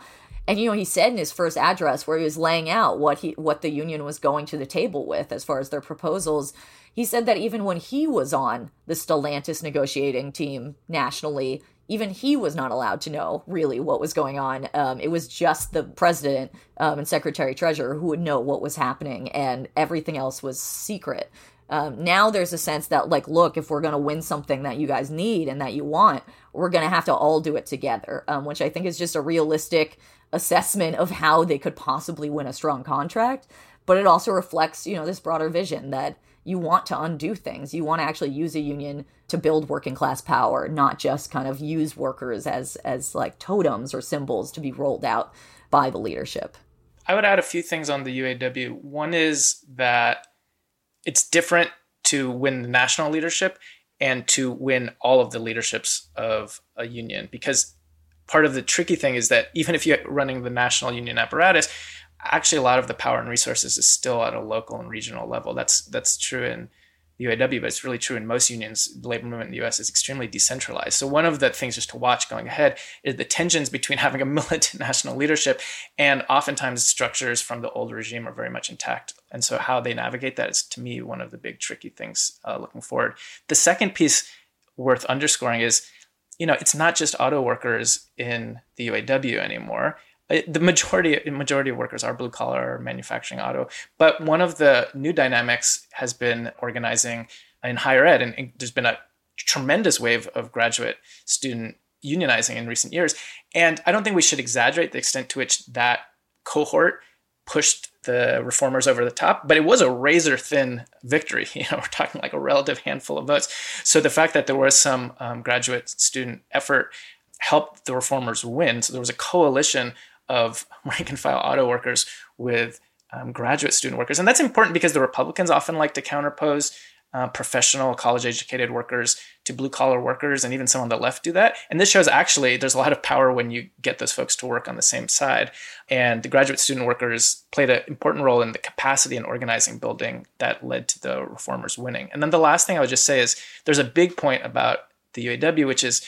And you know, he said in his first address where he was laying out what he what the union was going to the table with as far as their proposals, he said that even when he was on the Stellantis negotiating team nationally, even he was not allowed to know really what was going on. Um, it was just the president um, and secretary treasurer who would know what was happening, and everything else was secret. Um, now there's a sense that like look if we're going to win something that you guys need and that you want we're going to have to all do it together um, which i think is just a realistic assessment of how they could possibly win a strong contract but it also reflects you know this broader vision that you want to undo things. You want to actually use a union to build working class power not just kind of use workers as as like totems or symbols to be rolled out by the leadership. I would add a few things on the uaw one is that it's different to win the national leadership and to win all of the leaderships of a union because part of the tricky thing is that even if you're running the national union apparatus, actually a lot of the power and resources is still at a local and regional level. That's that's true in the UAW, but it's really true in most unions. The labor movement in the US is extremely decentralized. So one of the things just to watch going ahead is the tensions between having a militant national leadership and oftentimes structures from the old regime are very much intact. And so how they navigate that is to me one of the big tricky things uh, looking forward. The second piece worth underscoring is you know, it's not just auto workers in the UAW anymore. Uh, the majority majority of workers are blue collar manufacturing auto, but one of the new dynamics has been organizing in higher ed, and, and there's been a tremendous wave of graduate student unionizing in recent years. And I don't think we should exaggerate the extent to which that cohort pushed the reformers over the top, but it was a razor thin victory. You know, we're talking like a relative handful of votes. So the fact that there was some um, graduate student effort helped the reformers win. So there was a coalition of rank and file auto workers with um, graduate student workers. And that's important because the Republicans often like to counterpose uh, professional college educated workers to blue collar workers and even some on the left do that. And this shows actually there's a lot of power when you get those folks to work on the same side. And the graduate student workers played an important role in the capacity and organizing building that led to the reformers winning. And then the last thing i would just say is there's a big point about the uaw which is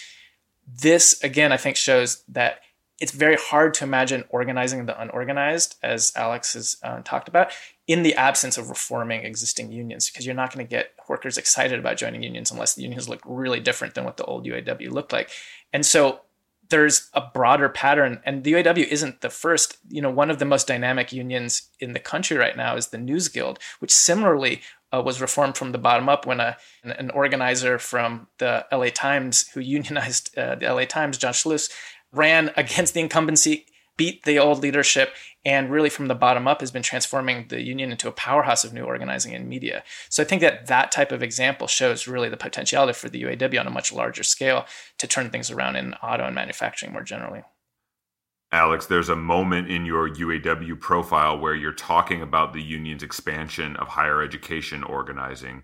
this again i think shows that it's very hard to imagine organizing the unorganized, as Alex has uh, talked about, in the absence of reforming existing unions, because you're not going to get workers excited about joining unions unless the unions look really different than what the old UAW looked like. And so there's a broader pattern, and the UAW isn't the first. You know, one of the most dynamic unions in the country right now is the News Guild, which similarly uh, was reformed from the bottom up when a, an, organizer from the LA Times, who unionized uh, the LA Times, Jon Schleuss, ran against the incumbency, beat the old leadership, and really from the bottom up has been transforming the union into a powerhouse of new organizing and media. So I think that that type of example shows really the potentiality for the UAW on a much larger scale to turn things around in auto and manufacturing more generally. Alex, there's a moment in your UAW profile where you're talking about the union's expansion of higher education organizing.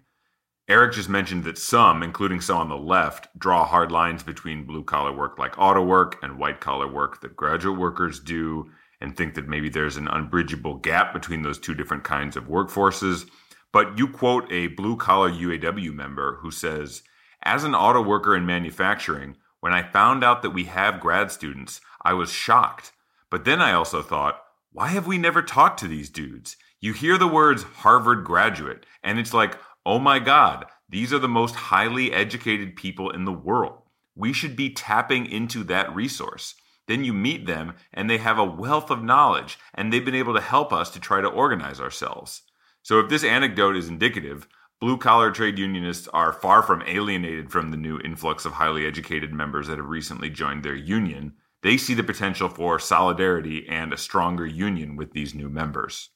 Eric just mentioned that some, including some on the left, draw hard lines between blue collar work like auto work and white collar work that graduate workers do, and think that maybe there's an unbridgeable gap between those two different kinds of workforces. But you quote a blue collar UAW member who says, As an auto worker in manufacturing, when I found out that we have grad students, I was shocked. But then I also thought, why have we never talked to these dudes? You hear the words Harvard graduate, and it's like, Oh my God, these are the most highly educated people in the world. We should be tapping into that resource. Then you meet them and they have a wealth of knowledge and they've been able to help us to try to organize ourselves. So if this anecdote is indicative, blue collar trade unionists are far from alienated from the new influx of highly educated members that have recently joined their union. They see the potential for solidarity and a stronger union with these new members.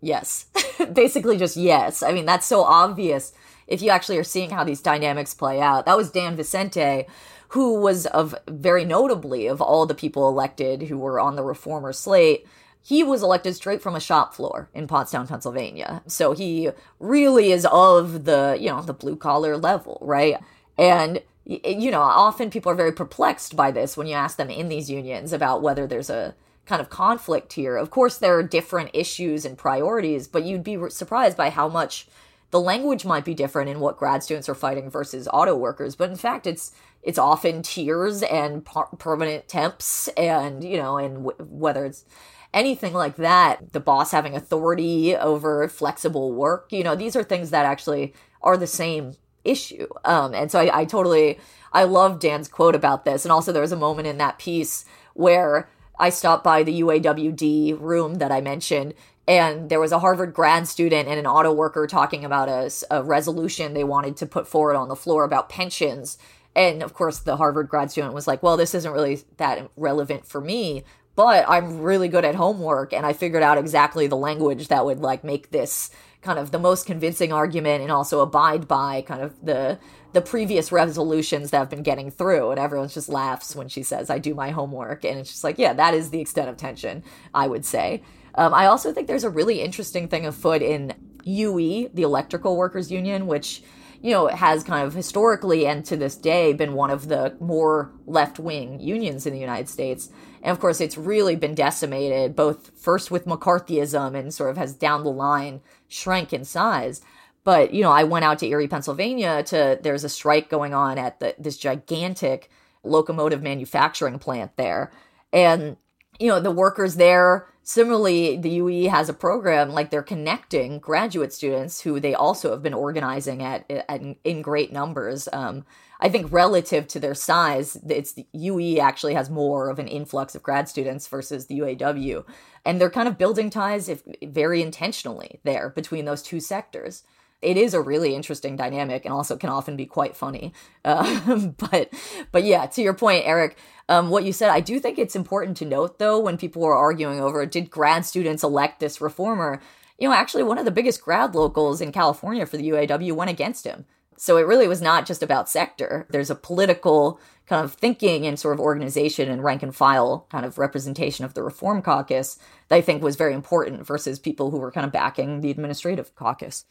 Yes. Basically, just yes. I mean, that's so obvious if you actually are seeing how these dynamics play out. That was Dan Vicente, who was of very notably of all the people elected who were on the reformer slate. He was elected straight from a shop floor in Pottstown, Pennsylvania. So he really is of the, you know, the blue collar level, right? And you know, often people are very perplexed by this when you ask them in these unions about whether there's a kind of conflict here. Of course, there are different issues and priorities, but you'd be surprised by how much the language might be different in what grad students are fighting versus auto workers. But in fact, it's it's often tiers and par- permanent temps, and you know, and w- whether it's anything like that, the boss having authority over flexible work. You know, these are things that actually are the same issue. Um, and so I, I totally I love Dan's quote about this, and also there was a moment in that piece where I stopped by the UAWD room that I mentioned, and there was a Harvard grad student and an auto worker talking about a, a, resolution they wanted to put forward on the floor about pensions. And of course, the Harvard grad student was like, well, this isn't really that relevant for me, but I'm really good at homework. And I figured out exactly the language that would like make this kind of the most convincing argument and also abide by kind of the the previous resolutions that have been getting through and everyone just laughs when she says i do my homework and it's just like yeah that is the extent of tension i would say. Um, i also think there's a really interesting thing afoot in ue the electrical workers union which you know has kind of historically and to this day been one of the more left-wing unions in the united states. And of course it's really been decimated both first with mccarthyism and sort of has down the line shrank in size but, you know, I went out to Erie, Pennsylvania to, there's a strike going on at the, this gigantic locomotive manufacturing plant there. And, you know, the workers there, similarly, the UE has a program like they're connecting graduate students who they also have been organizing at, at in great numbers. Um, I think relative to their size, it's the UE actually has more of an influx of grad students versus the UAW. And they're kind of building ties if, very intentionally there between those two sectors it is a really interesting dynamic and also can often be quite funny. Uh, but but yeah, to your point, Eric, um, what you said, I do think it's important to note though when people were arguing over did grad students elect this reformer. You know, actually, one of the biggest grad locals in California for the UAW went against him. So it really was not just about sector. There's a political kind of thinking and sort of organization and rank and file kind of representation of the Reform Caucus that I think was very important versus people who were kind of backing the administrative caucus.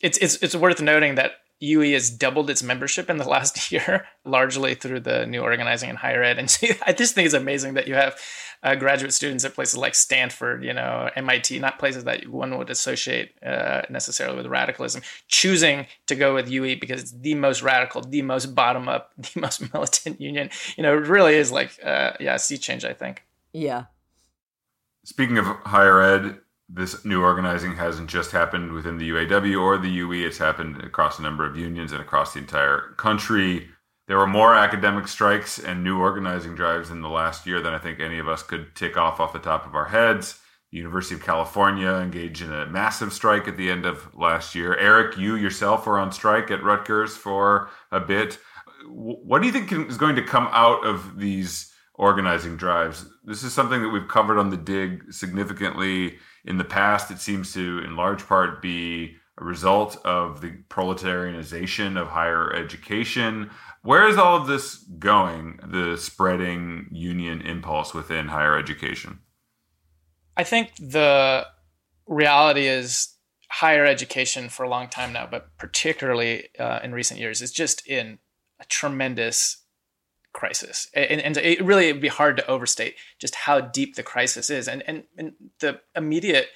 It's it's it's worth noting that UE has doubled its membership in the last year, largely through the new organizing in higher ed. And so I just think it's amazing that you have uh, graduate students at places like Stanford, you know, MIT, not places that one would associate uh, necessarily with radicalism, choosing to go with UE because it's the most radical, the most bottom up, the most militant union. You know, it really is like, uh, yeah, sea change, I think. Yeah. Speaking of higher ed, this new organizing hasn't just happened within the UAW or the UE, it's happened across a number of unions and across the entire country. There were more academic strikes and new organizing drives in the last year than I think any of us could tick off off the top of our heads. The University of California engaged in a massive strike at the end of last year. Eric, you yourself were on strike at Rutgers for a bit. What do you think is going to come out of these organizing drives? This is something that we've covered on the dig significantly in the past. It seems to, in large part, be a result of the proletarianization of higher education. Where is all of this going, the spreading union impulse within higher education? I think the reality is higher education for a long time now, but particularly uh, in recent years, is just in a tremendous crisis. And, and it really would be hard to overstate just how deep the crisis is. And, and, and the immediate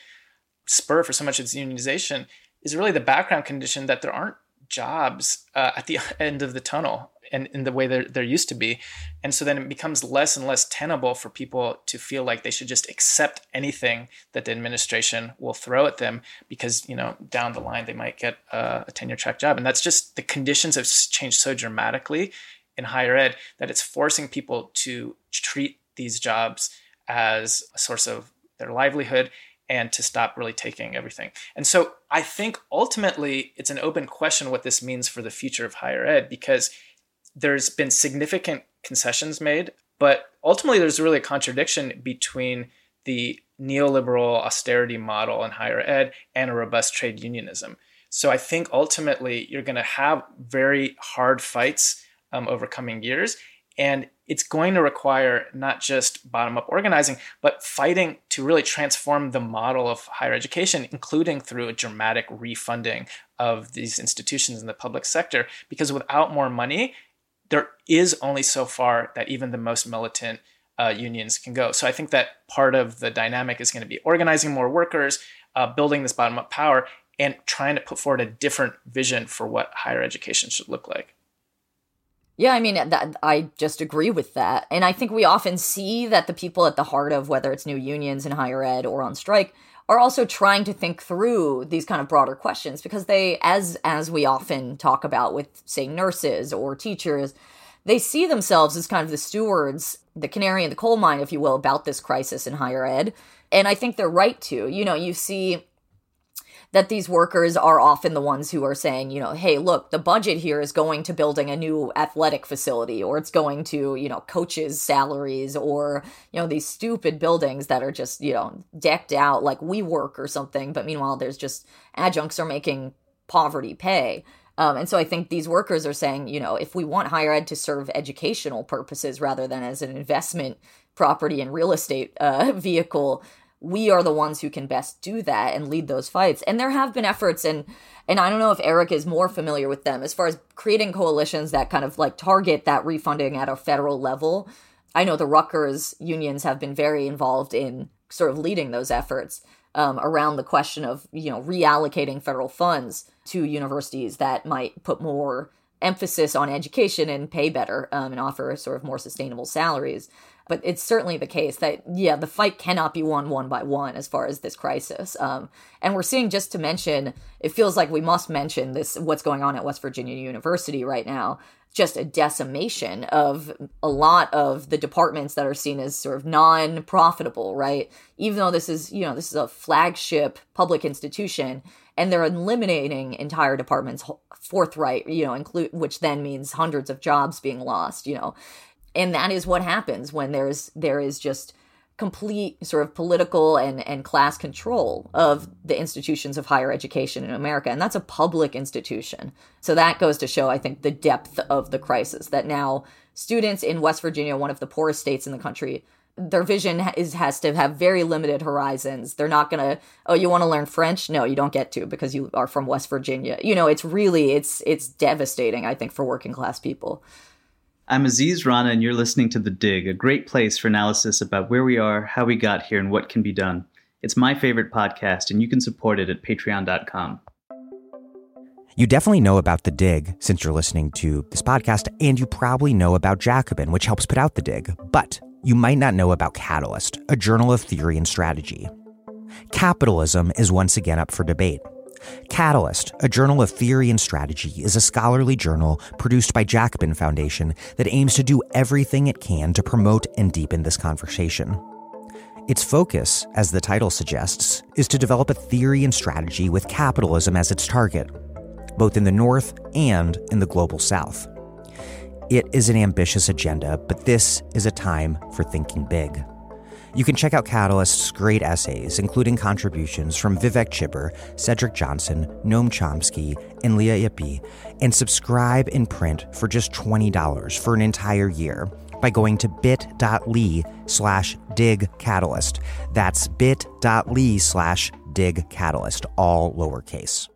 spur for so much of this unionization is really the background condition that there aren't jobs uh, at the end of the tunnel and in the way there, there used to be. And so then it becomes less and less tenable for people to feel like they should just accept anything that the administration will throw at them because, you know, down the line they might get a, a tenure track job. And that's just the conditions have changed so dramatically in higher ed that it's forcing people to treat these jobs as a source of their livelihood and to stop really taking everything. And so I think ultimately it's an open question what this means for the future of higher ed because there's been significant concessions made, but ultimately there's really a contradiction between the neoliberal austerity model in higher ed and a robust trade unionism. So I think ultimately you're going to have very hard fights um, over coming years. And it's going to require not just bottom up organizing, but fighting to really transform the model of higher education, including through a dramatic refunding of these institutions in the public sector. Because without more money, there is only so far that even the most militant uh, unions can go. So I think that part of the dynamic is going to be organizing more workers, uh, building this bottom up power, and trying to put forward a different vision for what higher education should look like. Yeah, I mean, that, I just agree with that. And I think we often see that the people at the heart of whether it's new unions in higher ed or on strike are also trying to think through these kind of broader questions because they as as we often talk about with say nurses or teachers they see themselves as kind of the stewards the canary in the coal mine if you will about this crisis in higher ed and i think they're right to you know you see that these workers are often the ones who are saying, you know, hey, look, the budget here is going to building a new athletic facility or it's going to, you know, coaches' salaries or, you know, these stupid buildings that are just, you know, decked out like WeWork or something. But meanwhile, there's just adjuncts are making poverty pay. Um, and so I think these workers are saying, you know, if we want higher ed to serve educational purposes rather than as an investment property and real estate uh, vehicle, we are the ones who can best do that and lead those fights. And there have been efforts and and I don't know if Eric is more familiar with them as far as creating coalitions that kind of like target that refunding at a federal level. I know the Rutgers unions have been very involved in sort of leading those efforts um, around the question of you know reallocating federal funds to universities that might put more emphasis on education and pay better um, and offer sort of more sustainable salaries. But it's certainly the case that, yeah, the fight cannot be won one by one as far as this crisis. Um, and we're seeing, just to mention, it feels like we must mention this what's going on at West Virginia University right now. Just a decimation of a lot of the departments that are seen as sort of non profitable, right? Even though this is, you know, this is a flagship public institution, and they're eliminating entire departments forthright you know include which then means hundreds of jobs being lost you know and that is what happens when there's there is just complete sort of political and, and class control of the institutions of higher education in America. And that's a public institution. So that goes to show, I think, the depth of the crisis that now students in West Virginia, one of the poorest states in the country, their vision is has to have very limited horizons. They're not going to oh you want to learn French? No, you don't get to because you are from West Virginia. You know, it's really it's it's devastating I think for working class people. I'm Aziz Rana and you're listening to The Dig, a great place for analysis about where we are, how we got here and what can be done. It's my favorite podcast and you can support it at patreon.com. You definitely know about The Dig since you're listening to this podcast, and you probably know about Jacobin, which helps put out The Dig. But you might not know about Catalyst, a journal of theory and strategy. Capitalism is once again up for debate. Catalyst, a journal of theory and strategy, is a scholarly journal produced by Jacobin Foundation that aims to do everything it can to promote and deepen this conversation. Its focus, as the title suggests, is to develop a theory and strategy with capitalism as its target both in the North and in the global South. It is an ambitious agenda, but this is a time for thinking big. You can check out Catalyst's great essays, including contributions from Vivek Chibber, Cedric Johnson, Noam Chomsky, and Lea Ypi, and subscribe in print for just $20 for an entire year by going to bit.ly slash dig catalyst. That's bit.ly slash dig catalyst, all lowercase.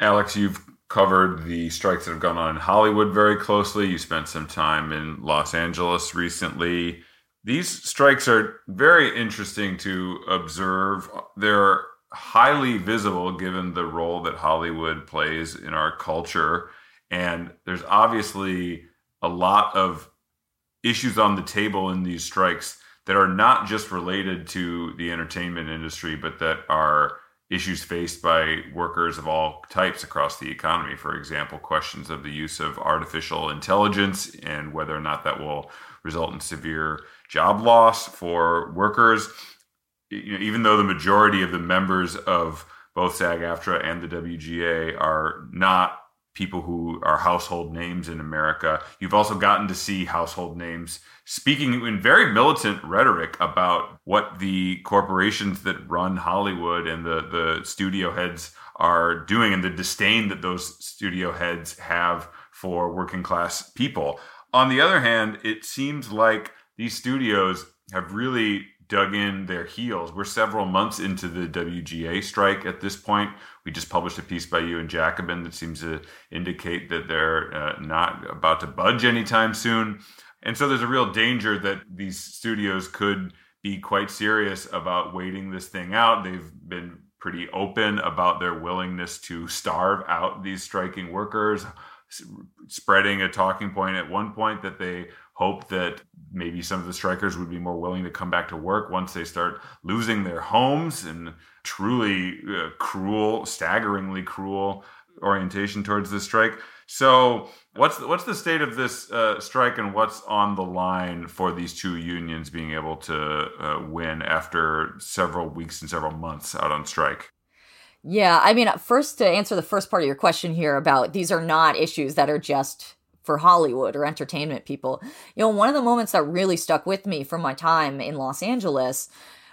Alex, you've covered the strikes that have gone on in Hollywood very closely. You spent some time in Los Angeles recently. These strikes are very interesting to observe. They're highly visible given the role that Hollywood plays in our culture. And there's obviously a lot of issues on the table in these strikes that are not just related to the entertainment industry, but that are issues faced by workers of all types across the economy. For example, questions of the use of artificial intelligence and whether or not that will result in severe job loss for workers. You know, even though the majority of the members of both SAG-AFTRA and the WGA are not people who are household names in America. You've also gotten to see household names speaking in very militant rhetoric about what the corporations that run Hollywood and the, the studio heads are doing and the disdain that those studio heads have for working class people. On the other hand, it seems like these studios have really dug in their heels. We're several months into the WGA strike at this point. We just published a piece by you and Jacobin that seems to indicate that they're uh, not about to budge anytime soon. And so there's a real danger that these studios could be quite serious about waiting this thing out. They've been pretty open about their willingness to starve out these striking workers, spreading a talking point at one point that they hope that maybe some of the strikers would be more willing to come back to work once they start losing their homes and truly uh, cruel, staggeringly cruel orientation towards the strike. So, what's the, what's the state of this uh, strike, and what's on the line for these two unions being able to uh, win after several weeks and several months out on strike? Yeah, I mean, first to answer the first part of your question here about these are not issues that are just for Hollywood or entertainment people. You know, one of the moments that really stuck with me from my time in Los Angeles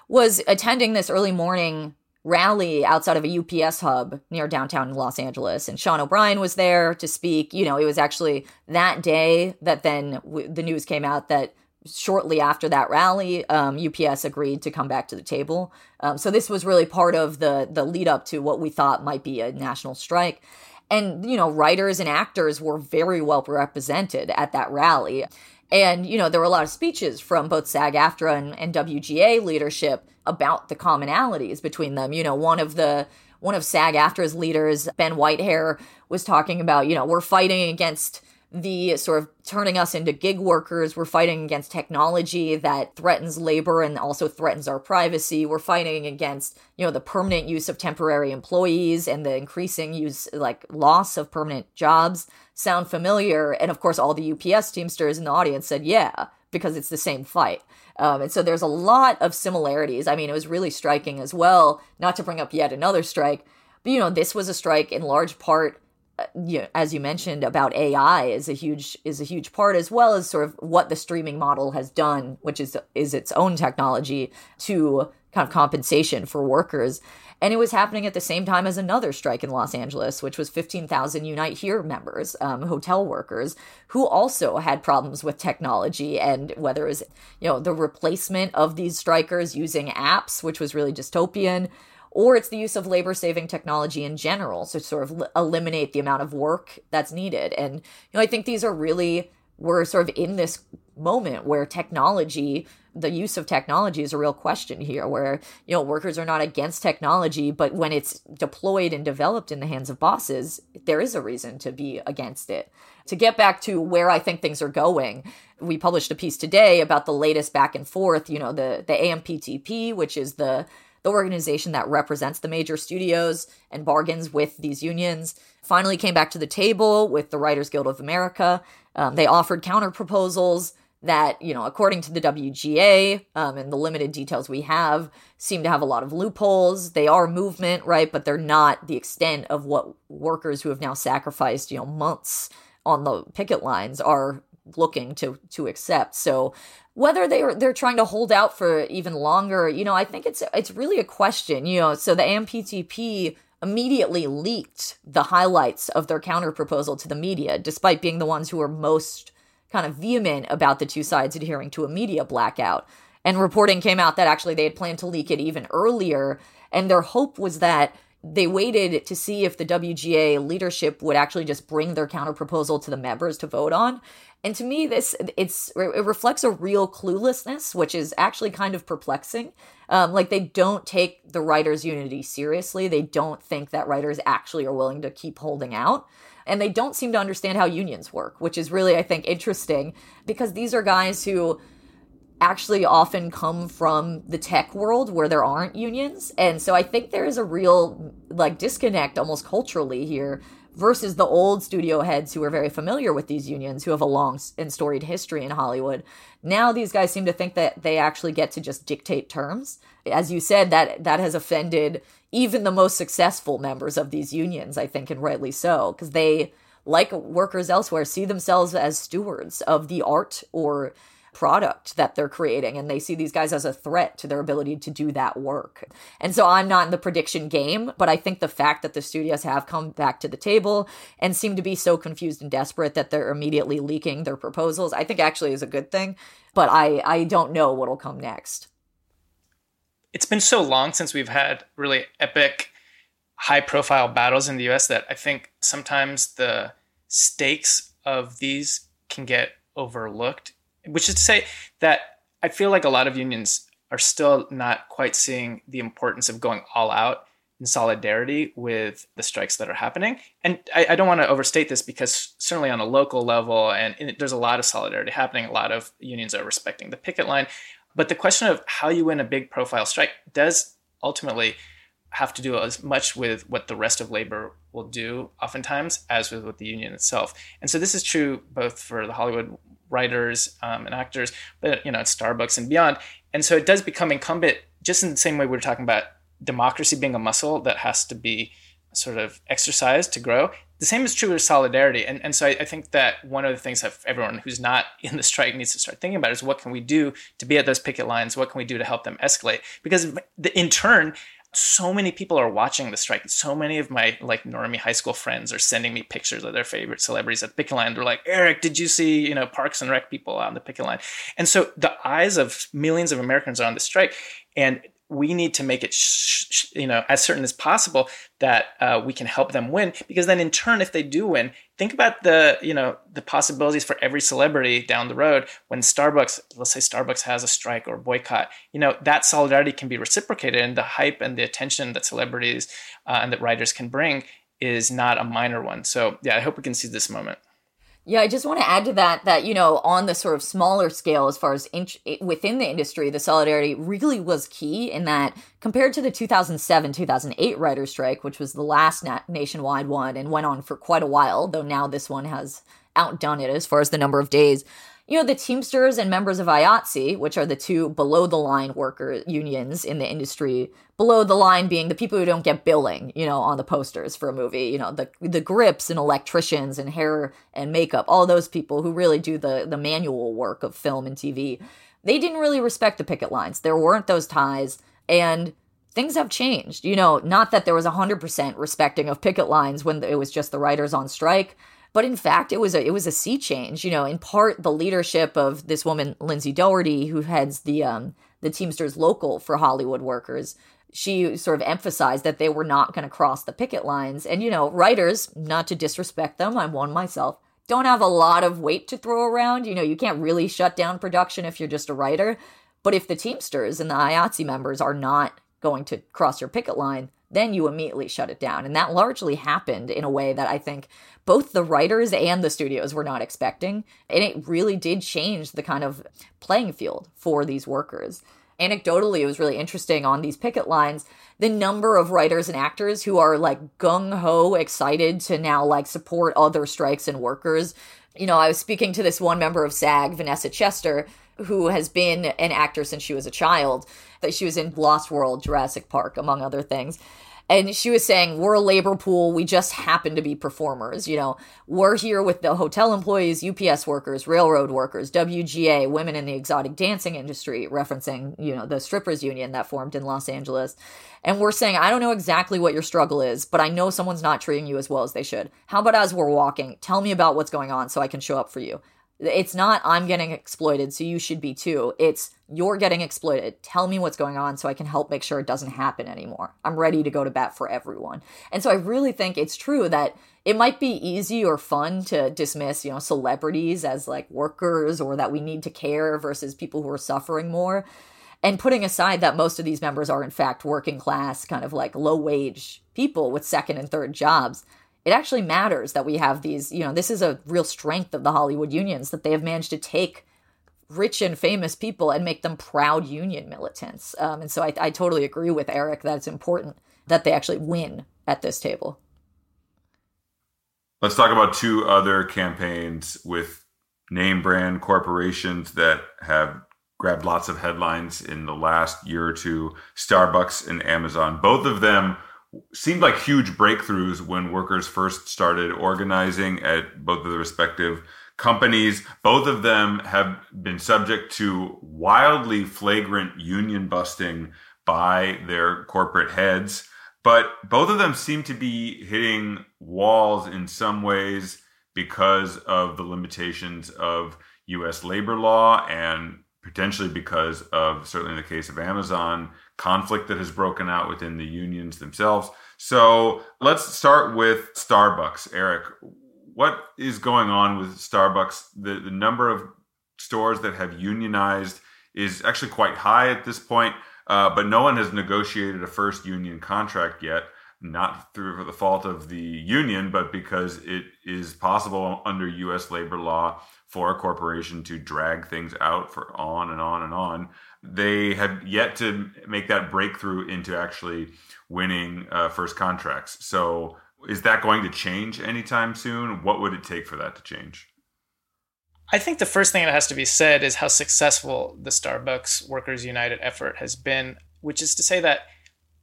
was attending this early morning rally outside of a UPS hub near downtown Los Angeles. And Sean O'Brien was there to speak. You know, it was actually that day that then w- the news came out that shortly after that rally, um, UPS agreed to come back to the table. Um, so this was really part of the the lead up to what we thought might be a national strike and you know writers and actors were very well represented at that rally. And you know there were a lot of speeches from both SAG-AFTRA and, and WGA leadership about the commonalities between them. You know one of the one of SAG-AFTRA's leaders Ben Whitehair was talking about you know we're fighting against the sort of turning us into gig workers. We're fighting against technology that threatens labor and also threatens our privacy. We're fighting against, you know, the permanent use of temporary employees and the increasing use, like loss of permanent jobs. Sound familiar? And of course, all the UPS Teamsters in the audience said, yeah, because it's the same fight. Um, and so there's a lot of similarities. I mean, it was really striking as well, not to bring up yet another strike, but, you know, this was a strike in large part you know, as you mentioned about AI is a huge is a huge part as well as sort of what the streaming model has done, which is is its own technology to kind of compensation for workers. And it was happening at the same time as another strike in Los Angeles, which was 15,000 Unite Here members, um, hotel workers, who also had problems with technology and whether it was, you know, the replacement of these strikers using apps, which was really dystopian, or it's the use of labor saving technology in general to sort of eliminate the amount of work that's needed. And, you know, I think these are really, we're sort of in this moment where technology the use of technology is a real question here where you know workers are not against technology but when it's deployed and developed in the hands of bosses there is a reason to be against it to get back to where i think things are going we published a piece today about the latest back and forth you know the the amptp which is the the organization that represents the major studios and bargains with these unions finally came back to the table with the writers guild of america um, they offered counter proposals that, you know, according to the WGA um, and the limited details we have, seem to have a lot of loopholes. They are movement, right? But they're not the extent of what workers who have now sacrificed, you know, months on the picket lines are looking to to accept. So whether they're they're trying to hold out for even longer, you know, I think it's it's really a question. You know, so the AMPTP immediately leaked the highlights of their counter proposal to the media, despite being the ones who were most kind of vehement about the two sides adhering to a media blackout. And reporting came out that actually they had planned to leak it even earlier. And their hope was that they waited to see if the WGA leadership would actually just bring their counterproposal to the members to vote on. And to me, this it's it reflects a real cluelessness, which is actually kind of perplexing. Um, like they don't take the writers' unity seriously. They don't think that writers actually are willing to keep holding out and they don't seem to understand how unions work, which is really, I think, interesting because these are guys who actually often come from the tech world where there aren't unions. And so I think there is a real like disconnect almost culturally here versus the old studio heads who are very familiar with these unions who have a long and storied history in Hollywood. Now these guys seem to think that they actually get to just dictate terms. As you said that that has offended even the most successful members of these unions, I think, and rightly so, because they, like workers elsewhere, see themselves as stewards of the art or product that they're creating and they see these guys as a threat to their ability to do that work. And so I'm not in the prediction game, but I think the fact that the studios have come back to the table and seem to be so confused and desperate that they're immediately leaking their proposals, I think actually is a good thing, but I I don't know what'll come next it's been so long since we've had really epic high profile battles in the US that I think sometimes the stakes of these can get overlooked, which is to say that I feel like a lot of unions are still not quite seeing the importance of going all out in solidarity with the strikes that are happening. And I, I don't want to overstate this because certainly on a local level, and, and, there's a lot of solidarity happening. A lot of unions are respecting the picket line. But the question of how you win a big profile strike does ultimately have to do as much with what the rest of labor will do, oftentimes, as with, with the union itself. And so this is true both for the Hollywood writers um, and actors, but you know, at Starbucks and beyond. And so it does become incumbent, just in the same way we are talking about democracy being a muscle that has to be sort of exercised to grow. The same is true with solidarity. And, and so I, I, think that one of the things that everyone who's not in the strike needs to start thinking about is what can we do to be at those picket lines? What can we do to help them escalate? Because in turn, so many people are watching the strike. So many of my like normie high school friends are sending me pictures of their favorite celebrities at the picket line. They're like, Eric, did you see, you know, Parks and Rec people on the picket line? And so the eyes of millions of Americans are on the strike. And we need to make it sh- sh- you know as certain as possible that uh, we can help them win because then in turn if they do win think about the you know the possibilities for every celebrity down the road. When starbucks let's say starbucks has a strike or boycott you know that solidarity can be reciprocated and the hype and the attention that celebrities uh, and that writers can bring is not a minor one. So yeah i hope we can see this moment yeah, I just want to add to that that you know on the sort of smaller scale, as far as in- within the industry, the solidarity really was key in that compared to the 2007 2008 writer strike, which was the last na- nationwide one and went on for quite a while, though now this one has outdone it as far as the number of days you know, the Teamsters and members of IATSE, which are the two below the line worker unions in the industry, below the line being the people who don't get billing, you know, on the posters for a movie, you know, the the grips and electricians and hair and makeup, all those people who really do the the manual work of film and TV. They didn't really respect the picket lines. There weren't those ties And things have changed. You know, not that there was 100% respecting of picket lines when it was just the writers on strike, but in fact, it was a it was a sea change. You know, in part the leadership of this woman Lindsay Dougherty, who heads the um, the Teamsters local for Hollywood workers. She sort of emphasized that they were not going to cross the picket lines. And you know, writers, not to disrespect them, I'm one myself, don't have a lot of weight to throw around. You know, you can't really shut down production if you're just a writer. But if the Teamsters and the IATSE members are not going to cross your picket line, then you immediately shut it down. And that largely happened in a way that I think both the writers and the studios were not expecting. And it really did change the kind of playing field for these workers. Anecdotally, it was really interesting on these picket lines the number of writers and actors who are like gung ho excited to now like support other strikes and workers. You know, I was speaking to this one member of SAG, Vanessa Chester, who has been an actor since she was a child. That she was in Lost World, Jurassic Park, among other things. And she was saying, We're a labor pool. We just happen to be performers. You know, we're here with the hotel employees, UPS workers, railroad workers, WGA, women in the exotic dancing industry, referencing, you know, the strippers union that formed in Los Angeles. And we're saying, I don't know exactly what your struggle is, but I know someone's not treating you as well as they should. How about as we're walking, tell me about what's going on so I can show up for you? It's not I'm getting exploited, so you should be too. It's you're getting exploited. Tell me what's going on so I can help make sure it doesn't happen anymore. I'm ready to go to bat for everyone. And so I really think it's true that it might be easy or fun to dismiss, you know, celebrities as like workers or that we need to care versus people who are suffering more. And putting aside that most of these members are in fact working class, kind of like low wage people with second and third jobs it actually matters that we have these, you know, this is a real strength of the Hollywood unions that they have managed to take rich and famous people and make them proud union militants. Um, and so I, I totally agree with Eric that it's important that they actually win at this table. Let's talk about two other campaigns with name brand corporations that have grabbed lots of headlines in the last year or two Starbucks and Amazon. Both of them seemed like huge breakthroughs when workers first started organizing at both of the respective companies. Both of them have been subject to wildly flagrant union busting by their corporate heads. But both of them seem to be hitting walls in some ways because of the limitations of US labor law and potentially because of, certainly in the case of Amazon, conflict that has broken out within the unions themselves. So let's start with Starbucks. Eric, what is going on with Starbucks? The, the number of stores that have unionized is actually quite high at this point, uh, but no one has negotiated a first union contract yet. Not through the fault of the union, but because it is possible under U.S. labor law for a corporation to drag things out for on and on and on they have yet to make that breakthrough into actually winning uh, first contracts. So, is that going to change anytime soon? What would it take for that to change? I think the first thing that has to be said is how successful the Starbucks Workers United effort has been, which is to say that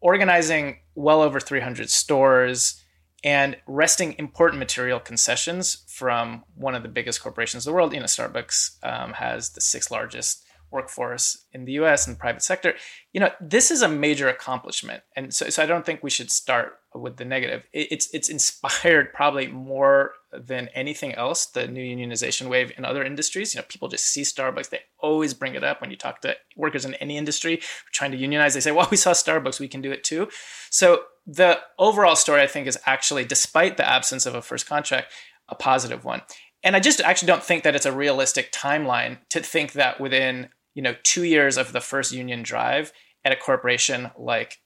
organizing well over 300 stores and wresting important material concessions from one of the biggest corporations in the world. You know, Starbucks um, has the sixth largest workforce in the US and private sector, you know, this is a major accomplishment. And so, so I don't think we should start with the negative. It, it's it's inspired probably more than anything else the new unionization wave in other industries. You know, people just see Starbucks, they always bring it up when you talk to workers in any industry trying to unionize. They say, "Well, we saw Starbucks, we can do it too." So the overall story I think is actually despite the absence of a first contract, a positive one. And I just actually don't think that it's a realistic timeline to think that within you know two years of the first union drive at a corporation like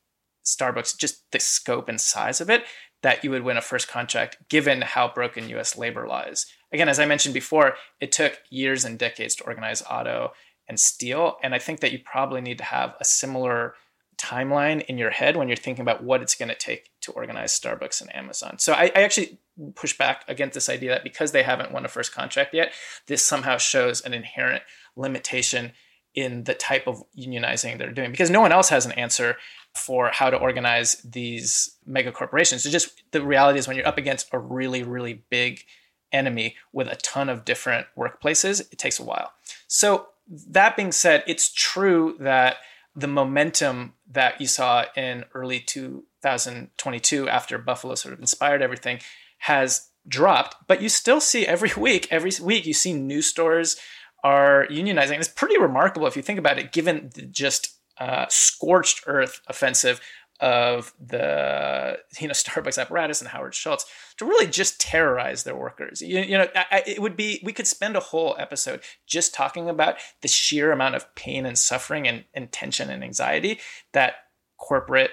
Starbucks, just the scope and size of it, that you would win a first contract given how broken US labor is. Again, as I mentioned before, it took years and decades to organize auto and steel. And I think that you probably need to have a similar timeline in your head when you're thinking about what it's going to take to organize Starbucks and Amazon. So I, I, actually push back against this idea that because they haven't won a first contract yet, this somehow shows an inherent limitation in the type of unionizing they're doing because no one else has an answer for how to organize these mega corporations. So just the reality is when you're up against a really, really big enemy with a ton of different workplaces, it takes a while. So that being said, it's true that the momentum that you saw in early 2022 after Buffalo sort of inspired everything has dropped, but you still see every week, every week you see new stores are unionizing. It's pretty remarkable if you think about it, given the just uh, scorched earth offensive of the you know Starbucks apparatus and Howard Schultz to really just terrorize their workers. You, you know, I, it would be we could spend a whole episode just talking about the sheer amount of pain and suffering and, and tension and anxiety that corporate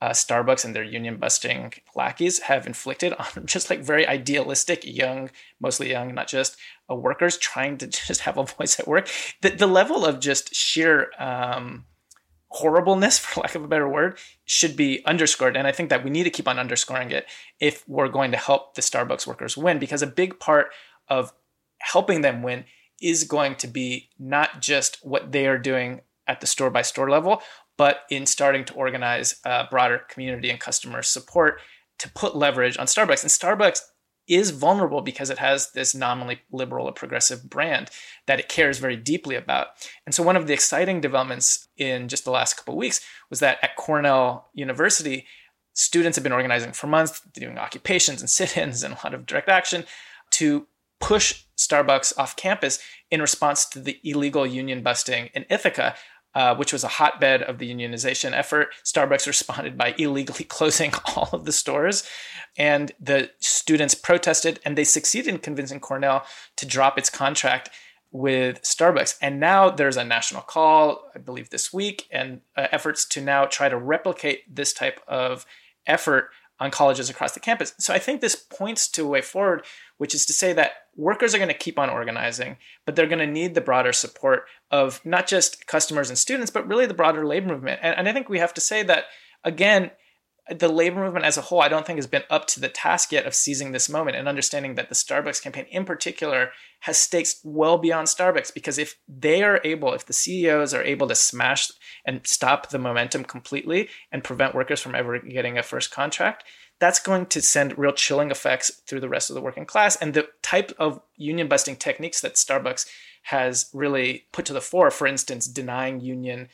uh, Starbucks and their union busting lackeys have inflicted on just like very idealistic young, mostly young, not just uh, workers trying to just have a voice at work. The, the level of just sheer um, horribleness, for lack of a better word, should be underscored. And I think that we need to keep on underscoring it if we're going to help the Starbucks workers win, because a big part of helping them win is going to be not just what they are doing at the store by store level, but in starting to organize broader community and customer support to put leverage on Starbucks. And Starbucks is vulnerable because it has this nominally liberal or progressive brand that it cares very deeply about. And so one of the exciting developments in just the last couple of weeks was that at Cornell University, students have been organizing for months, doing occupations and sit-ins and a lot of direct action to push Starbucks off campus in response to the illegal union busting in Ithaca, uh, which was a hotbed of the unionization effort. Starbucks responded by illegally closing all of the stores. And the students protested, and they succeeded in convincing Cornell to drop its contract with Starbucks. And now there's a national call, I believe this week, and uh, efforts to now try to replicate this type of effort on colleges across the campus. So I think this points to a way forward, which is to say that workers are going to keep on organizing, but they're going to need the broader support of not just customers and students, but really the broader labor movement. And, and I think we have to say that, again, the labor movement as a whole, I don't think has been up to the task yet of seizing this moment and understanding that the Starbucks campaign in particular has stakes well beyond Starbucks. Because if they are able, if the CEOs are able to smash and stop the momentum completely and prevent workers from ever getting a first contract, that's going to send real chilling effects through the rest of the working class. And the type of union busting techniques that Starbucks has really put to the fore, for instance, denying union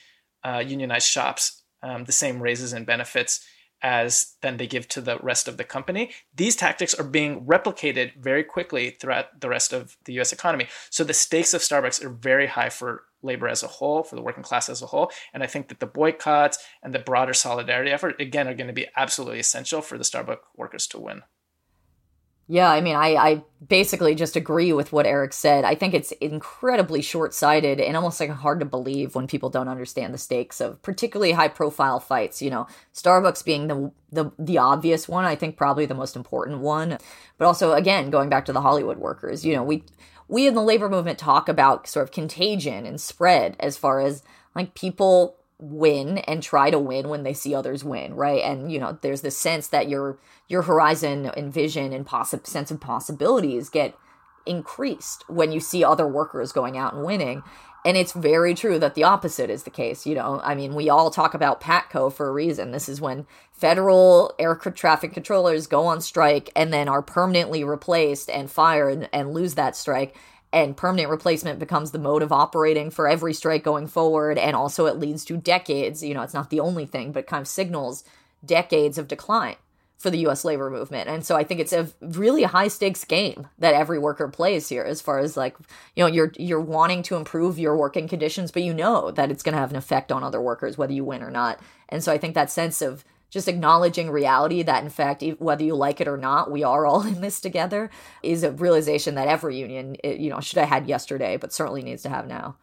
uh, unionized shops um, the same raises and benefits as then they give to the rest of the company. These tactics are being replicated very quickly throughout the rest of the US economy. So the stakes of Starbucks are very high for labor as a whole, for the working class as a whole. And I think that the boycotts and the broader solidarity effort, again, are going to be absolutely essential for the Starbucks workers to win. Yeah, I mean, I, I basically just agree with what Eric said. I think it's incredibly short sighted and almost like hard to believe when people don't understand the stakes of particularly high profile fights. You know, Starbucks being the, the the obvious one, I think probably the most important one. But also, again, going back to the Hollywood workers, you know, we we in the labor movement talk about sort of contagion and spread as far as like people win and try to win when they see others win right? And you know there's this sense that your your horizon and vision and possi- sense of possibilities get increased when you see other workers going out and winning and it's very true that the opposite is the case you know? I mean we all talk about patco for a reason. This is when federal air traffic controllers go on strike and then are permanently replaced and fired and lose that strike and permanent replacement becomes the mode of operating for every strike going forward and also it leads to decades you know it's not the only thing but kind of signals decades of decline for the US labor movement. And so I think it's a really high stakes game that every worker plays here as far as like, you know, you're you're wanting to improve your working conditions, but you know that it's going to have an effect on other workers whether you win or not. And so I think that sense of just acknowledging reality that in fact whether you like it or not we are all in this together is a realization that every union you know should have had yesterday but certainly needs to have now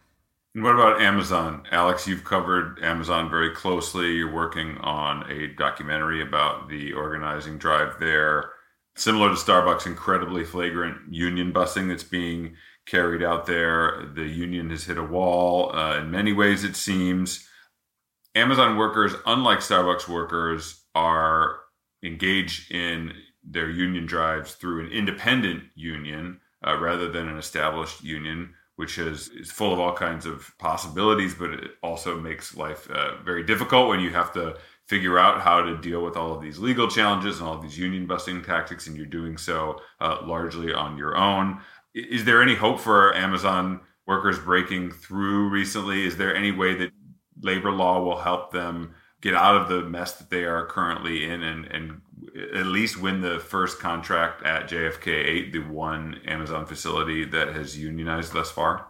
and what about amazon? Alex you've covered amazon very closely. You're working on a documentary about the organizing drive there. Similar to starbucks incredibly flagrant union busing that's being carried out there. The union has hit a wall uh, in many ways it seems. Amazon workers, unlike Starbucks workers, are engaged in their union drives through an independent union uh, rather than an established union, which is, is full of all kinds of possibilities, but it also makes life uh, very difficult when you have to figure out how to deal with all of these legal challenges and all of these union busting tactics, and you're doing so uh, largely on your own. Is there any hope for Amazon workers breaking through recently? Is there any way that labor law will help them get out of the mess that they are currently in and, and at least win the first contract at JFK 8, the one Amazon facility that has unionized thus far?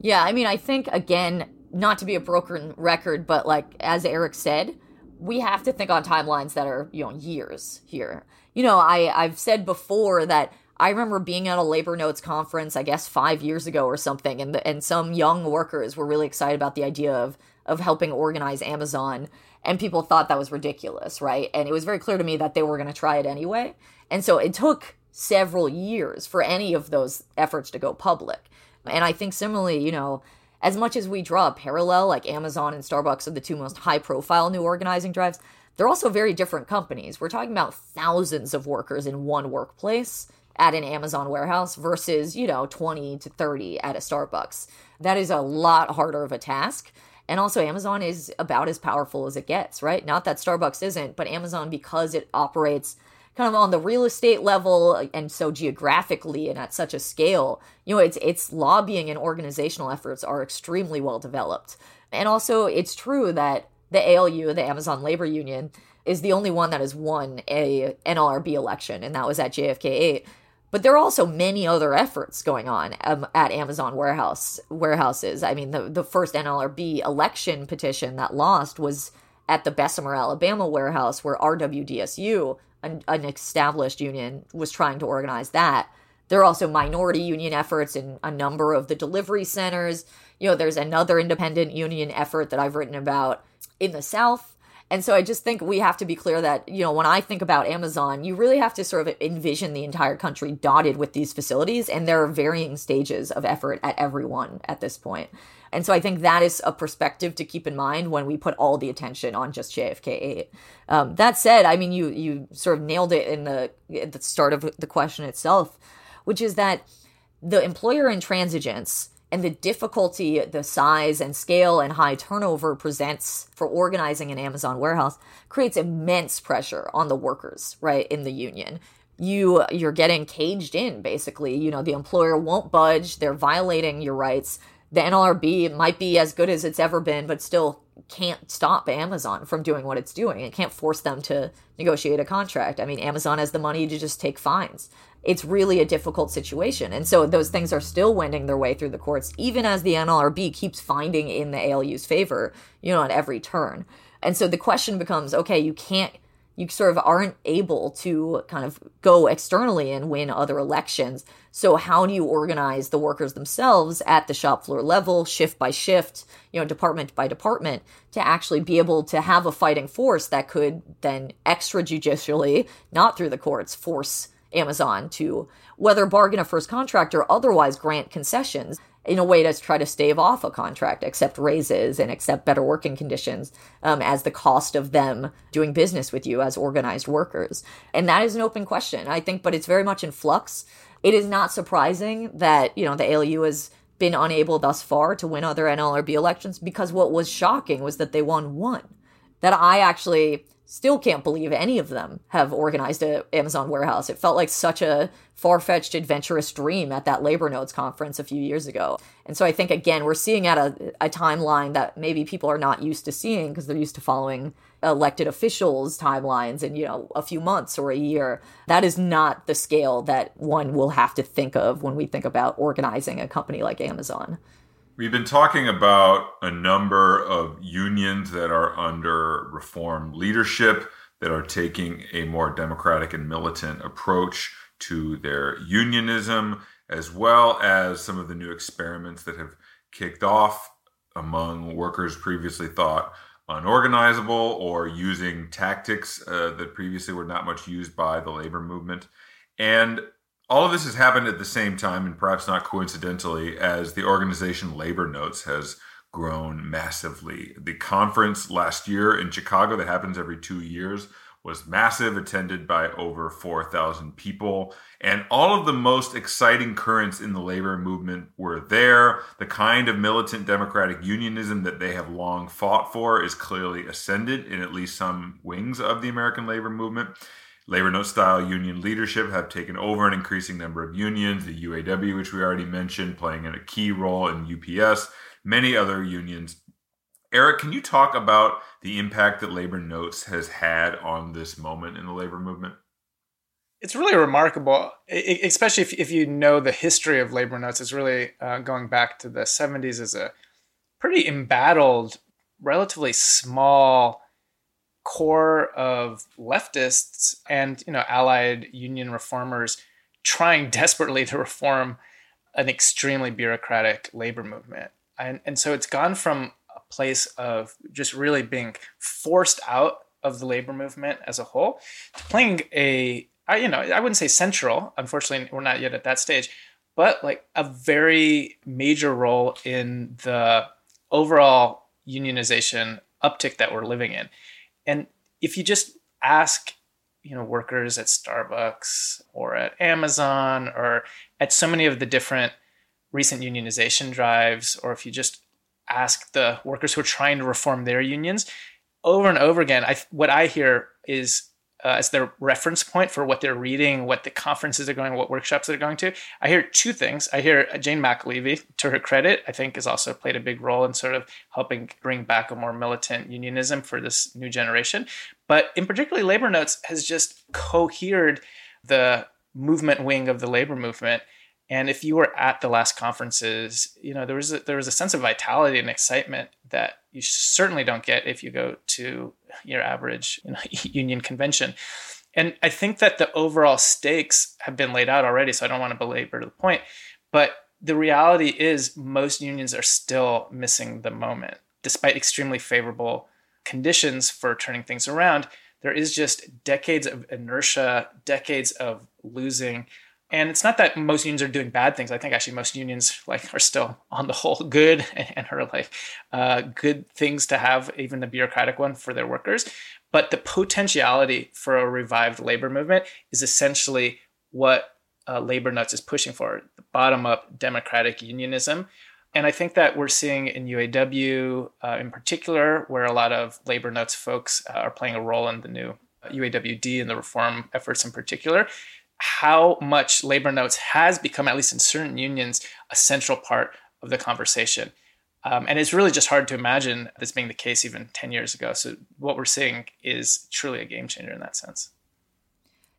Yeah, I mean, I think, again, not to be a broken record, but like as Eric said, we have to think on timelines that are, you know, years here. You know, I, I've said before that I remember being at a labor notes conference, I guess five years ago or something, and the, and some young workers were really excited about the idea of of helping organize Amazon, and people thought that was ridiculous, right? And it was very clear to me that they were going to try it anyway, and so it took several years for any of those efforts to go public. And I think similarly, you know, as much as we draw a parallel, like Amazon and Starbucks are the two most high profile new organizing drives, they're also very different companies. We're talking about thousands of workers in one workplace at an Amazon warehouse versus, you know, 20 to 30 at a Starbucks. That is a lot harder of a task. And also, Amazon is about as powerful as it gets, right? Not that Starbucks isn't, but Amazon, because it operates kind of on the real estate level uh, and so geographically and at such a scale, you know, its its lobbying and organizational efforts are extremely well developed. And also, it's true that the ALU, the Amazon Labor Union, is the only one that has won a NLRB election, and that was at JFK 8. But there are also many other efforts going on um, at Amazon warehouse warehouses. I mean, the the first NLRB election petition that lost was at the Bessemer, Alabama warehouse, where RWDSU, an, an established union, was trying to organize that. There are also minority union efforts in a number of the delivery centers. You know, there's another independent union effort that I've written about in the South and so I just think we have to be clear that, you know, when I think about Amazon, you really have to sort of envision the entire country dotted with these facilities. And there are varying stages of effort at every one at this point. And so I think that is a perspective to keep in mind when we put all the attention on just JFK 8. Um, that said, I mean, you, you sort of nailed it in the, at the start of the question itself, which is that the employer intransigence and the difficulty the size and scale and high turnover presents for organizing an Amazon warehouse creates immense pressure on the workers, right, in the union. You you're getting caged in basically. You know, the employer won't budge, they're violating your rights. The NLRB might be as good as it's ever been, but still can't stop Amazon from doing what it's doing. It can't force them to negotiate a contract. I mean, Amazon has the money to just take fines it's really a difficult situation. And so those things are still wending their way through the courts, even as the NLRB keeps finding in the ALU's favor, you know, on every turn. And so the question becomes okay, you can't, you sort of aren't able to kind of go externally and win other elections. So how do you organize the workers themselves at the shop floor level, shift by shift, you know, department by department, to actually be able to have a fighting force that could then extrajudicially, not through the courts, force Amazon to whether bargain a first contract or otherwise grant concessions in a way to try to stave off a contract, accept raises and accept better working conditions um, as the cost of them doing business with you as organized workers. And that is an open question, I think, but it's very much in flux. It is not surprising that, you know, the ALU has been unable thus far to win other NLRB elections because what was shocking was that they won one. That I actually still can't believe any of them have organized a Amazon warehouse. It felt like such a far-fetched adventurous dream at that labor Notes conference a few years ago. And so I think again we're seeing at a, a timeline that maybe people are not used to seeing because they're used to following elected officials timelines in you know a few months or a year. That is not the scale that one will have to think of when we think about organizing a company like Amazon. We've been talking about a number of unions that are under reform leadership, that are taking a more democratic and militant approach to their unionism, as well as some of the new experiments that have kicked off among workers previously thought unorganizable or using tactics uh, that previously were not much used by the labor movement. And all of this has happened at the same time, and perhaps not coincidentally, as the organization Labor Notes has grown massively. The conference last year in Chicago, that happens every two years, was massive, attended by over 4,000 people. And all of the most exciting currents in the labor movement were there. The kind of militant democratic unionism that they have long fought for is clearly ascended in at least some wings of the American labor movement. Labor note style union leadership have taken over an increasing number of unions, the UAW, which we already mentioned, playing a key role in UPS, many other unions. Eric, can you talk about the impact that Labor Notes has had on this moment in the labor movement? It's really remarkable, especially if, if you know the history of labor notes. It's really uh, going back to the 70s as a pretty embattled, relatively small core of leftists and you know allied union reformers trying desperately to reform an extremely bureaucratic labor movement. And, and so it's gone from a place of just really being forced out of the labor movement as a whole to playing a I, you know, I wouldn't say central. Unfortunately, we're not yet at that stage, but like a very major role in the overall unionization uptick that we're living in. And if you just ask, you know, workers at Starbucks or at Amazon or at so many of the different recent unionization drives, or if you just ask the workers who are trying to reform their unions, over and over again, I, what I hear is uh, as their reference point for what they're reading, what the conferences are going, what workshops they're going to. I hear two things. I hear Jane McAlevey, to her credit, I think has also played a big role in sort of helping bring back a more militant unionism for this new generation. But in particularly, Labor Notes has just cohered the movement wing of the labor movement. And if you were at the last conferences, you know there was a, there was a sense of vitality and excitement that you certainly don't get if you go to your average you know, union convention. And I think that the overall stakes have been laid out already, so I don't want to belabor the point. But the reality is, most unions are still missing the moment. Despite extremely favorable conditions for turning things around, there is just decades of inertia, decades of losing and it's not that most unions are doing bad things. I think actually most unions like are still on the whole good and are like uh, good things to have, even the bureaucratic one for their workers. But the potentiality for a revived labor movement is essentially what uh, Labor Notes is pushing for: bottom-up democratic unionism. And I think that we're seeing in UAW uh, in particular, where a lot of Labor Notes folks uh, are playing a role in the new UAWD and the reform efforts in particular, how much labor notes has become, at least in certain unions, a central part of the conversation. Um, and it's really just hard to imagine this being the case even 10 years ago. So, what we're seeing is truly a game changer in that sense.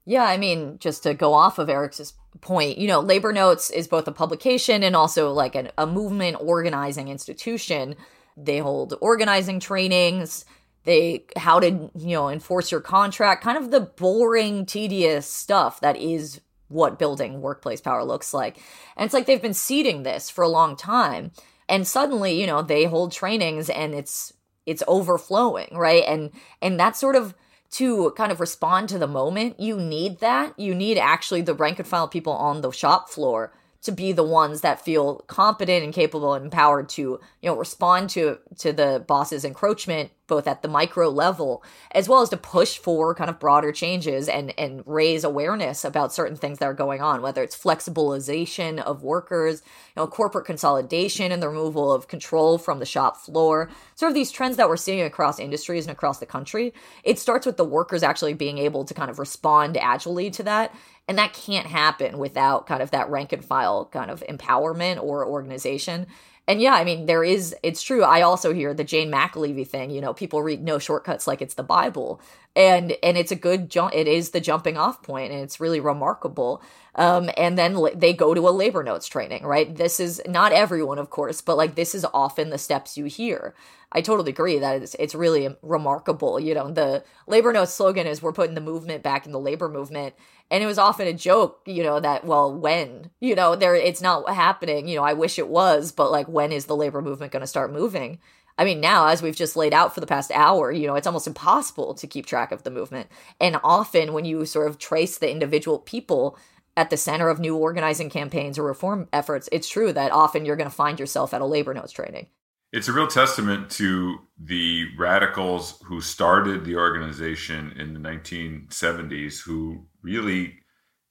Yeah, I mean, just to go off of Eric's point, you know, Labor Notes is both a publication and also like an, a movement organizing institution. They hold organizing trainings, they how to you know enforce your contract kind of the boring tedious stuff that is what building workplace power looks like. And it's like they've been seeding this for a long time. And suddenly you know they hold trainings and it's it's overflowing right? And and that sort of to kind of respond to the moment you need that. You need actually the rank and file people on the shop floor to be the ones that feel competent and capable and empowered to you know respond to to the boss's encroachment both at the micro level as well as to push for kind of broader changes and and raise awareness about certain things that are going on whether it's flexibilization of workers you know corporate consolidation and the removal of control from the shop floor sort of these trends that we're seeing across industries and across the country it starts with the workers actually being able to kind of respond agilely to that and that can't happen without kind of that rank and file kind of empowerment or organization. And yeah, I mean, there is, it's true. I also hear the Jane McAlevey thing, you know, people read no shortcuts like it's the Bible. And, and it's a good jump. It is the jumping off point and it's really remarkable. Um, and then they go to a labor notes training, right? This is not everyone, of course, but like this is often the steps you hear. I totally agree that it's, it's really remarkable. You know, the labor notes slogan is we're putting the movement back in the labor movement and it was often a joke you know that well when you know there it's not happening you know i wish it was but like when is the labor movement going to start moving? I mean now as we've just laid out for the past hour you know it's almost impossible to keep track of the movement. And often when you sort of trace the individual people at the center of new organizing campaigns or reform efforts it's true that often you're going to find yourself at a labor notes training it's a real testament to the radicals who started the organization in the 1970s who really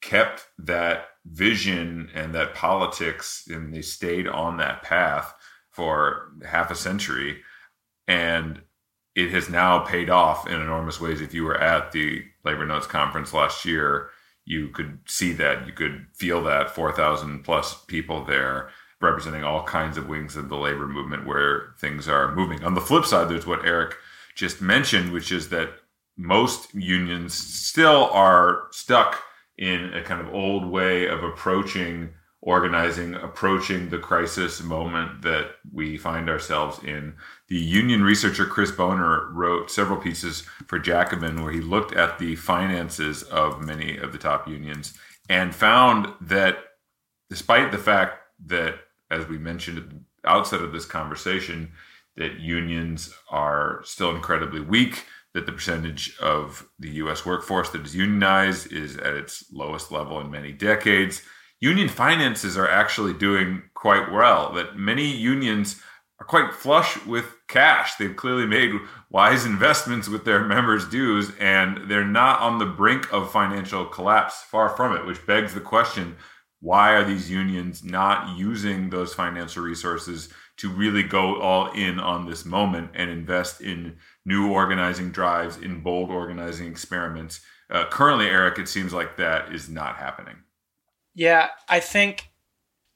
kept that vision and that politics and they stayed on that path for half a century. And it has now paid off in enormous ways. If you were at the labor notes conference last year you could see that. You could feel that. 4000 plus people there representing all kinds of wings of the labor movement where things are moving. On the flip side, there's what Eric just mentioned, which is that most unions still are stuck in a kind of old way of approaching organizing, approaching the crisis moment that we find ourselves in. The union researcher Chris Bohner wrote several pieces for Jacobin where he looked at the finances of many of the top unions and found that despite the fact that, as we mentioned at the outset of this conversation, that unions are still incredibly weak, that the percentage of the US workforce that is unionized is at its lowest level in many decades union finances are actually doing quite well. That many unions are quite flush with cash. They've clearly made wise investments with their members' dues, and they're not on the brink of financial collapse. Far from it, which begs the question why are these unions not using those financial resources to really go all in on this moment and invest in new organizing drives, in bold organizing experiments? Uh, currently, Eric, it seems like that is not happening. Yeah, I think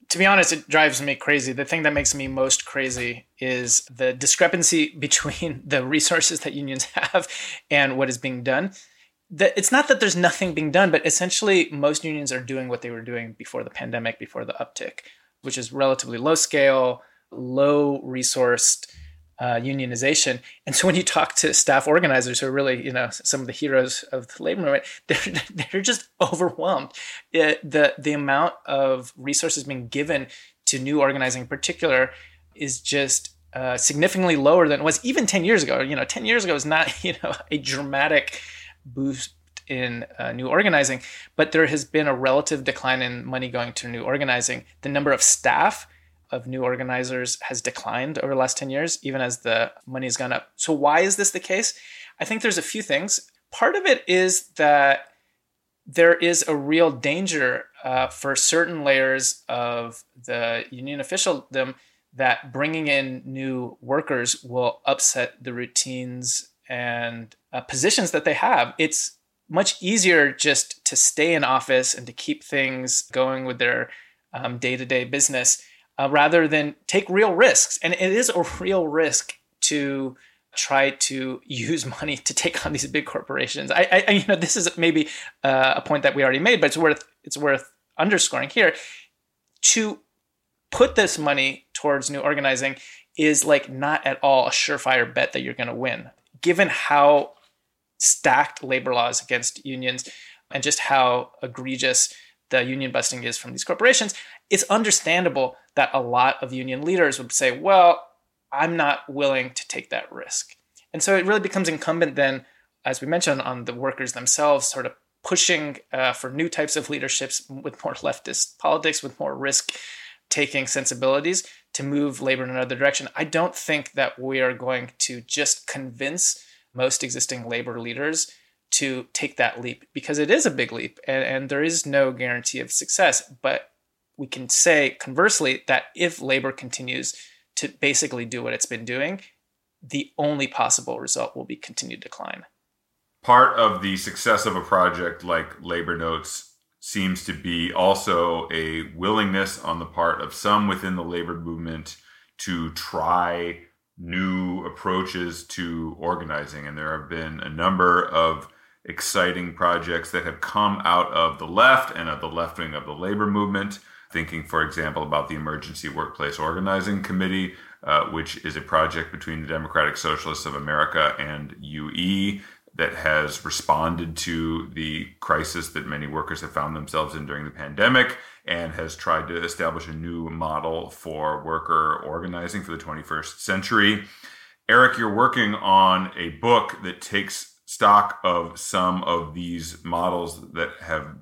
to be honest, it drives me crazy. The thing that makes me most crazy is the discrepancy between the resources that unions have and what is being done. The, it's not that there's nothing being done, but essentially most unions are doing what they were doing before the pandemic, before the uptick, which is relatively low scale, low resourced uh, unionization. And so when you talk to staff organizers who are really, you know, some of the heroes of the labor movement, they're, they're just overwhelmed. It, the, the amount of resources being given to new organizing in particular is just uh, significantly lower than it was even 10 years ago. You know, 10 years ago was not, you know, a dramatic boost in uh, new organizing, but there has been a relative decline in money going to new organizing. The number of staff of new organizers has declined over the last 10 years, even as the money has gone up. So, why is this the case? I think there's a few things. Part of it is that there is a real danger uh, for certain layers of the union officialdom that bringing in new workers will upset the routines and uh, positions that they have. It's much easier just to stay in office and to keep things going with their day to day business uh, rather than take real risks. And it is a real risk to try to use money to take on these big corporations. I, I you know, this is maybe uh, a point that we already made, but it's worth it's worth underscoring here. To put this money towards new organizing is like not at all a surefire bet that you're going to win, given how stacked labor laws against unions and just how egregious the union busting is from these corporations. It's understandable that a lot of union leaders would say, well, I'm not willing to take that risk. And so it really becomes incumbent then, as we mentioned, on the workers themselves, sort of pushing uh, for new types of leaderships with more leftist politics, with more risk taking sensibilities to move labor in another direction. I don't think that we are going to just convince most existing labor leaders to take that leap because it is a big leap and, and there is no guarantee of success. But we can say conversely that if labor continues to basically do what it's been doing, the only possible result will be continued decline. Part of the success of a project like Labor Notes seems to be also a willingness on the part of some within the labor movement to try new approaches to organizing. And there have been a number of exciting projects that have come out of the left and of the left wing of the labor movement thinking, for example, about the Emergency Workplace Organizing Committee, uh, which is a project between the Democratic Socialists of America and UE that has responded to the crisis that many workers have found themselves in during the pandemic and has tried to establish a new model for worker organizing for the 21st century. Eric, you're working on a book that takes stock of some of these models that have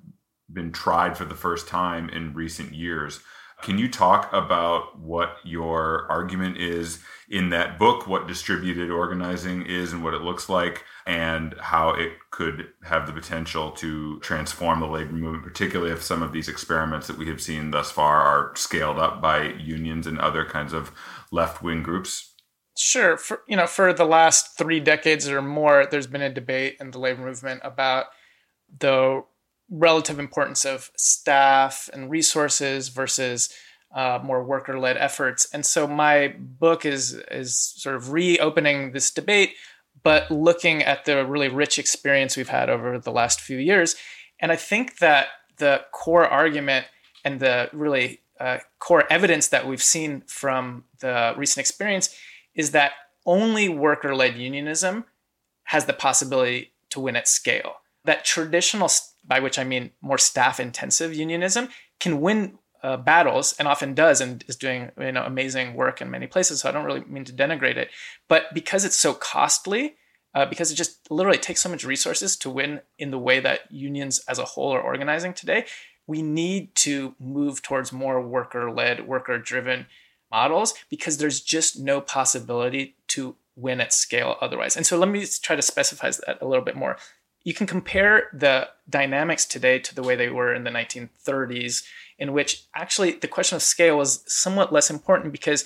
been tried for the first time in recent years. Can you talk about what your argument is in that book, what distributed organizing is and what it looks like, and how it could have the potential to transform the labor movement, particularly if some of these experiments that we have seen thus far are scaled up by unions and other kinds of left wing groups? Sure. For you know, for the last three decades or more, there's been a debate in the labor movement about the relative importance of staff and resources versus uh, more worker-led efforts. And so my book is is sort of reopening this debate, but looking at the really rich experience we've had over the last few years. And I think that the core argument and the really uh, core evidence that we've seen from the recent experience is that only worker led unionism has the possibility to win at scale. That traditional, by which I mean more staff intensive unionism, can win uh, battles and often does and is doing you know amazing work in many places. So I don't really mean to denigrate it, but because it's so costly, uh, because it just literally takes so much resources to win in the way that unions as a whole are organizing today, we need to move towards more worker led, worker driven models because there's just no possibility to win at scale otherwise. And so let me try to specify that a little bit more. You can compare the dynamics today to the way they were in the 1930s, in which actually the question of scale was somewhat less important because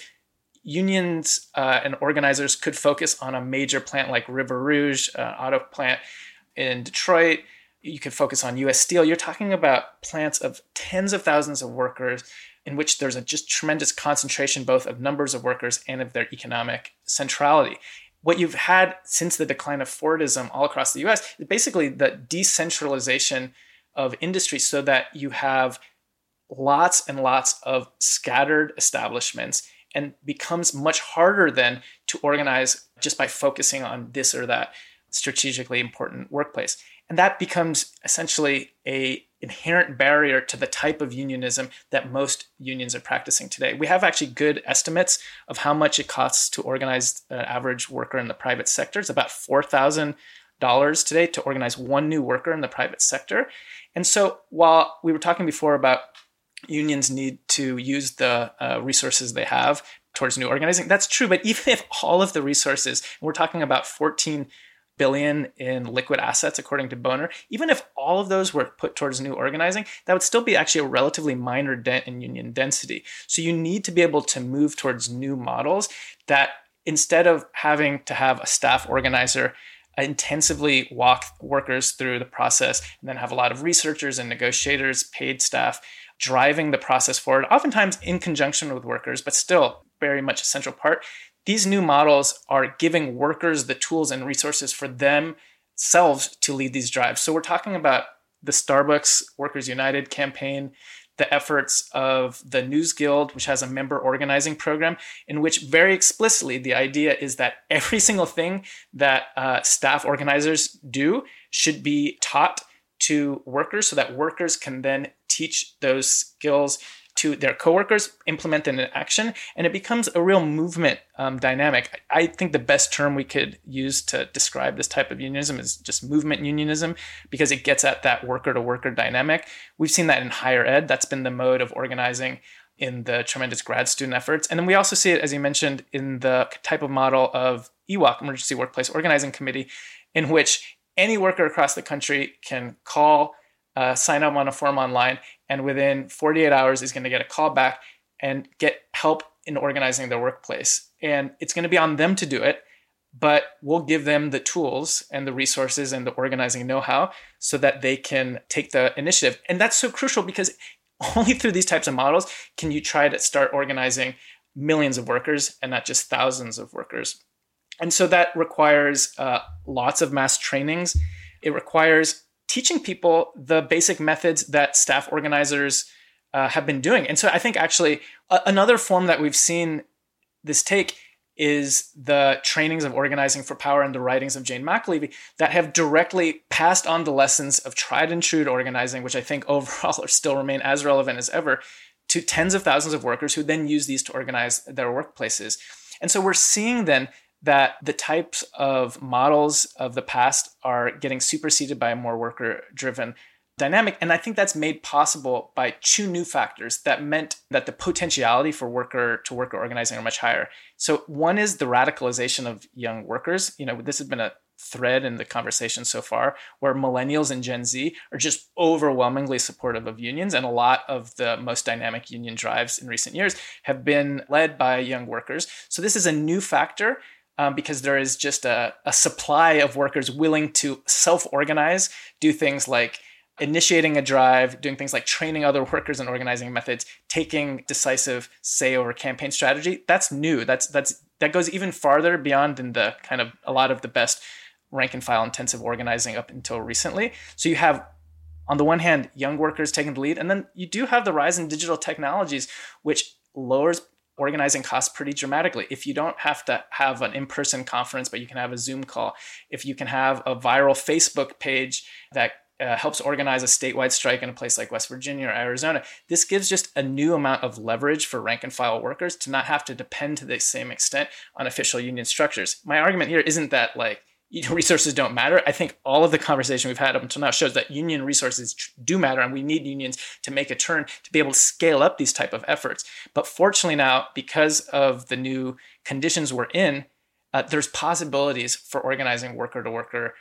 unions uh, and organizers could focus on a major plant like River Rouge, uh, auto plant in Detroit, you could focus on US Steel. You're talking about plants of tens of thousands of workers in which there's a just tremendous concentration both of numbers of workers and of their economic centrality. What you've had since the decline of Fordism all across the US is basically the decentralization of industry so that you have lots and lots of scattered establishments and becomes much harder then to organize just by focusing on this or that strategically important workplace and that becomes essentially a inherent barrier to the type of unionism that most unions are practicing today. We have actually good estimates of how much it costs to organize an average worker in the private sector. It's about four thousand dollars today to organize one new worker in the private sector. And so, while we were talking before about unions need to use the uh, resources they have towards new organizing, that's true. But even if all of the resources, we're talking about 14 billion in liquid assets according to Bohner, even if all of those were put towards new organizing, that would still be actually a relatively minor dent in union density. So you need to be able to move towards new models that instead of having to have a staff organizer intensively walk workers through the process and then have a lot of researchers and negotiators, paid staff driving the process forward, oftentimes in conjunction with workers, but still very much a central part these new models are giving workers the tools and resources for themselves to lead these drives. So we're talking about the Starbucks Workers United campaign, the efforts of the News Guild, which has a member organizing program, in which very explicitly the idea is that every single thing that uh, staff organizers do should be taught to workers so that workers can then teach those skills to their coworkers, implement them in action, and it becomes a real movement um, dynamic. I think the best term we could use to describe this type of unionism is just movement unionism because it gets at that worker to worker dynamic. We've seen that in higher ed. That's been the mode of organizing in the tremendous grad student efforts. And then we also see it, as you mentioned, in the type of model of EWOC, Emergency Workplace Organizing Committee, in which any worker across the country can call uh, sign up on a form online, and within 48 hours is going to get a call back and get help in organizing their workplace. And it's going to be on them to do it, but we'll give them the tools and the resources and the organizing know how so that they can take the initiative. And that's so crucial because only through these types of models can you try to start organizing millions of workers and not just thousands of workers. And so that requires uh, lots of mass trainings. It requires teaching people the basic methods that staff organizers uh, have been doing. And so I think actually a- another form that we've seen this take is the trainings of organizing for power and the writings of Jane McAlevey that have directly passed on the lessons of tried and true organizing, which I think overall are still remain as relevant as ever, to tens of thousands of workers who then use these to organize their workplaces. And so we're seeing then that the types of models of the past are getting superseded by a more worker driven dynamic. And I think that's made possible by two new factors that meant that the potentiality for worker to worker organizing are much higher. So one is the radicalization of young workers. You know, this has been a thread in the conversation so far where millennials and Gen Z are just overwhelmingly supportive of unions. And a lot of the most dynamic union drives in recent years have been led by young workers. So this is a new factor um, because there is just a, a supply of workers willing to self organize, do things like initiating a drive, doing things like training other workers and organizing methods, taking decisive say over campaign strategy. That's new. That's that's that goes even farther beyond than the kind of a lot of the best rank and file intensive organizing up until recently. So you have on the one hand young workers taking the lead and then you do have the rise in digital technologies which lowers organizing costs pretty dramatically. If you don't have to have an in person conference, but you can have a Zoom call, if you can have a viral Facebook page that uh, helps organize a statewide strike in a place like West Virginia or Arizona. This gives just a new amount of leverage for rank and file workers to not have to depend to the same extent on official union structures. My argument here isn't that like resources don't matter. I think all of the conversation we've had up until now shows that union resources do matter, and we need unions to make a turn to be able to scale up these type of efforts. But fortunately now, because of the new conditions we're in, uh, there's possibilities for organizing worker to worker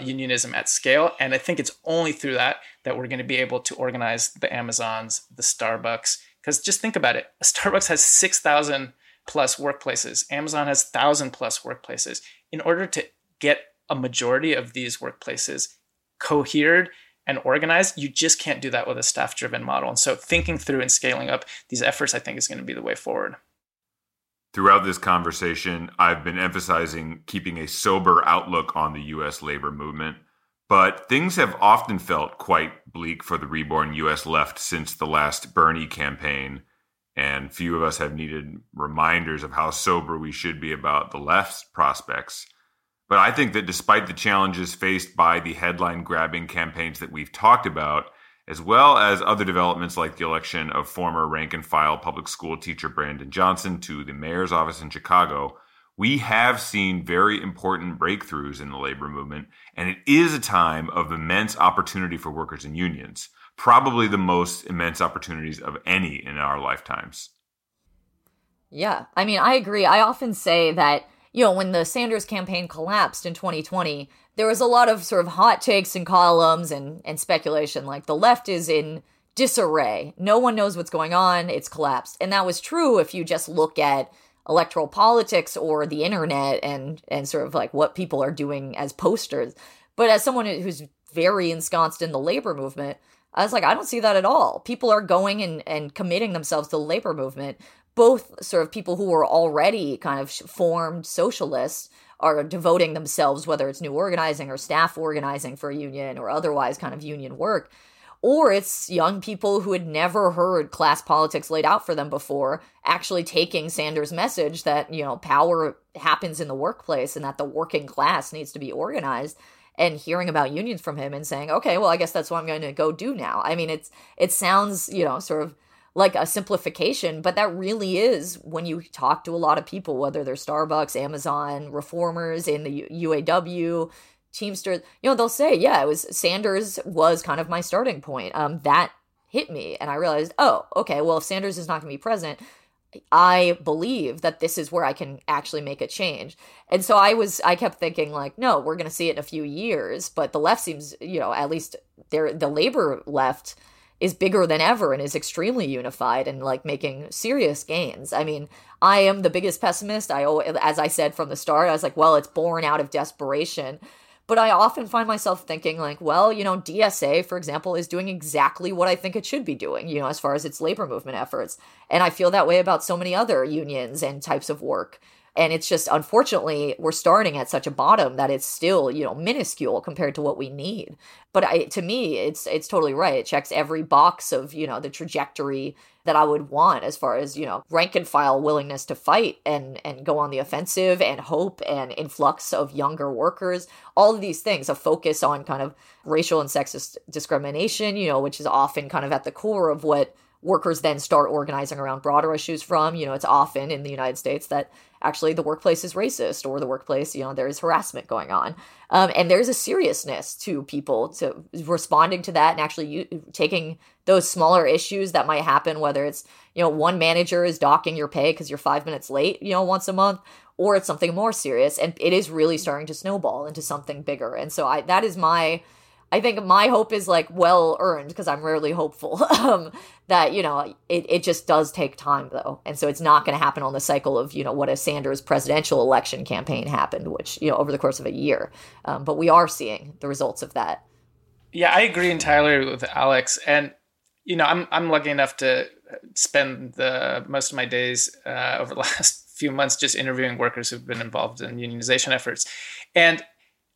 unionism at scale, and I think it's only through that that we're going to be able to organize the Amazons, the Starbucks. Because just think about it: Starbucks has six thousand plus workplaces. Amazon has thousand plus workplaces. In order to get a majority of these workplaces cohered and organized, you just can't do that with a staff driven model. And so thinking through and scaling up these efforts, I think, is going to be the way forward. Throughout this conversation, I've been emphasizing keeping a sober outlook on the U.S. labor movement. But things have often felt quite bleak for the reborn U.S. left since the last Bernie campaign. And few of us have needed reminders of how sober we should be about the left's prospects. But I think that despite the challenges faced by the headline grabbing campaigns that we've talked about, as well as other developments like the election of former rank and file public school teacher Brandon Johnson to the mayor's office in Chicago, we have seen very important breakthroughs in the labor movement, and it is a time of immense opportunity for workers and unions, probably the most immense opportunities of any in our lifetimes. Yeah, I mean, I agree. I often say that you know, when the Sanders campaign collapsed in 2020, there was a lot of sort of hot takes and columns and, and speculation like the left is in disarray. No one knows what's going on. It's collapsed. And that was true if you just look at electoral politics or the internet and and sort of like what people are doing as posters. But as someone who's very ensconced in the labor movement, I was like, I don't see that at all. People are going and, and committing themselves to the labor movement both sort of people who are already kind of formed socialists are devoting themselves, whether it's new organizing or staff organizing for a union or otherwise kind of union work, or it's young people who had never heard class politics laid out for them before actually taking Sanders' message that, you know, power happens in the workplace and that the working class needs to be organized and hearing about unions from him and saying, okay, well, I guess that's what I'm going to go do now. I mean, it's, it sounds, you know, sort of like a simplification, but that really is when you talk to a lot of people, whether they're Starbucks, Amazon, reformers in the UAW, Teamsters, you know, they'll say, yeah, it was Sanders was kind of my starting point. Um, that hit me. And I realized, oh, okay, well, if Sanders is not going to be president, I believe that this is where I can actually make a change. And so I was, I kept thinking, like, no, we're going to see it in a few years. But the left seems, you know, at least there, the labor left is bigger than ever and is extremely unified and like making serious gains. I mean, I am the biggest pessimist. I as I said from the start, I was like, well, it's born out of desperation. But I often find myself thinking like, well, you know, DSA, for example, is doing exactly what I think it should be doing, you know, as far as its labor movement efforts. And I feel that way about so many other unions and types of work and it's just unfortunately we're starting at such a bottom that it's still you know minuscule compared to what we need. But I, to me it's it's totally right. It checks every box of you know the trajectory that i would want as far as you know rank and file willingness to fight and and go on the offensive and hope and influx of younger workers. All of these things a focus on kind of racial and sexist discrimination you know which is often kind of at the core of what workers then start organizing around broader issues from. You know, it's often in the United States that actually the workplace is racist or the workplace, you know, there's harassment going on. Um, and there's a seriousness to people to responding to that and actually u- taking those smaller issues that might happen, whether it's, you know, one manager is docking your pay because you're five minutes late, you know, once a month, or it's something more serious. And it is really starting to snowball into something bigger. And so I, that is my, I think my hope is like well earned because I'm rarely hopeful. um, that you know it, it just does take time though, and so it's not going to happen on the cycle of you know what a Sanders presidential election campaign happened, which you know over the course of a year. Um, but we are seeing the results of that. Yeah, I agree entirely with Alex. And, you know, I'm, I'm lucky enough to spend the most of my days uh, over the last few months just interviewing workers who've been involved in unionization efforts. And,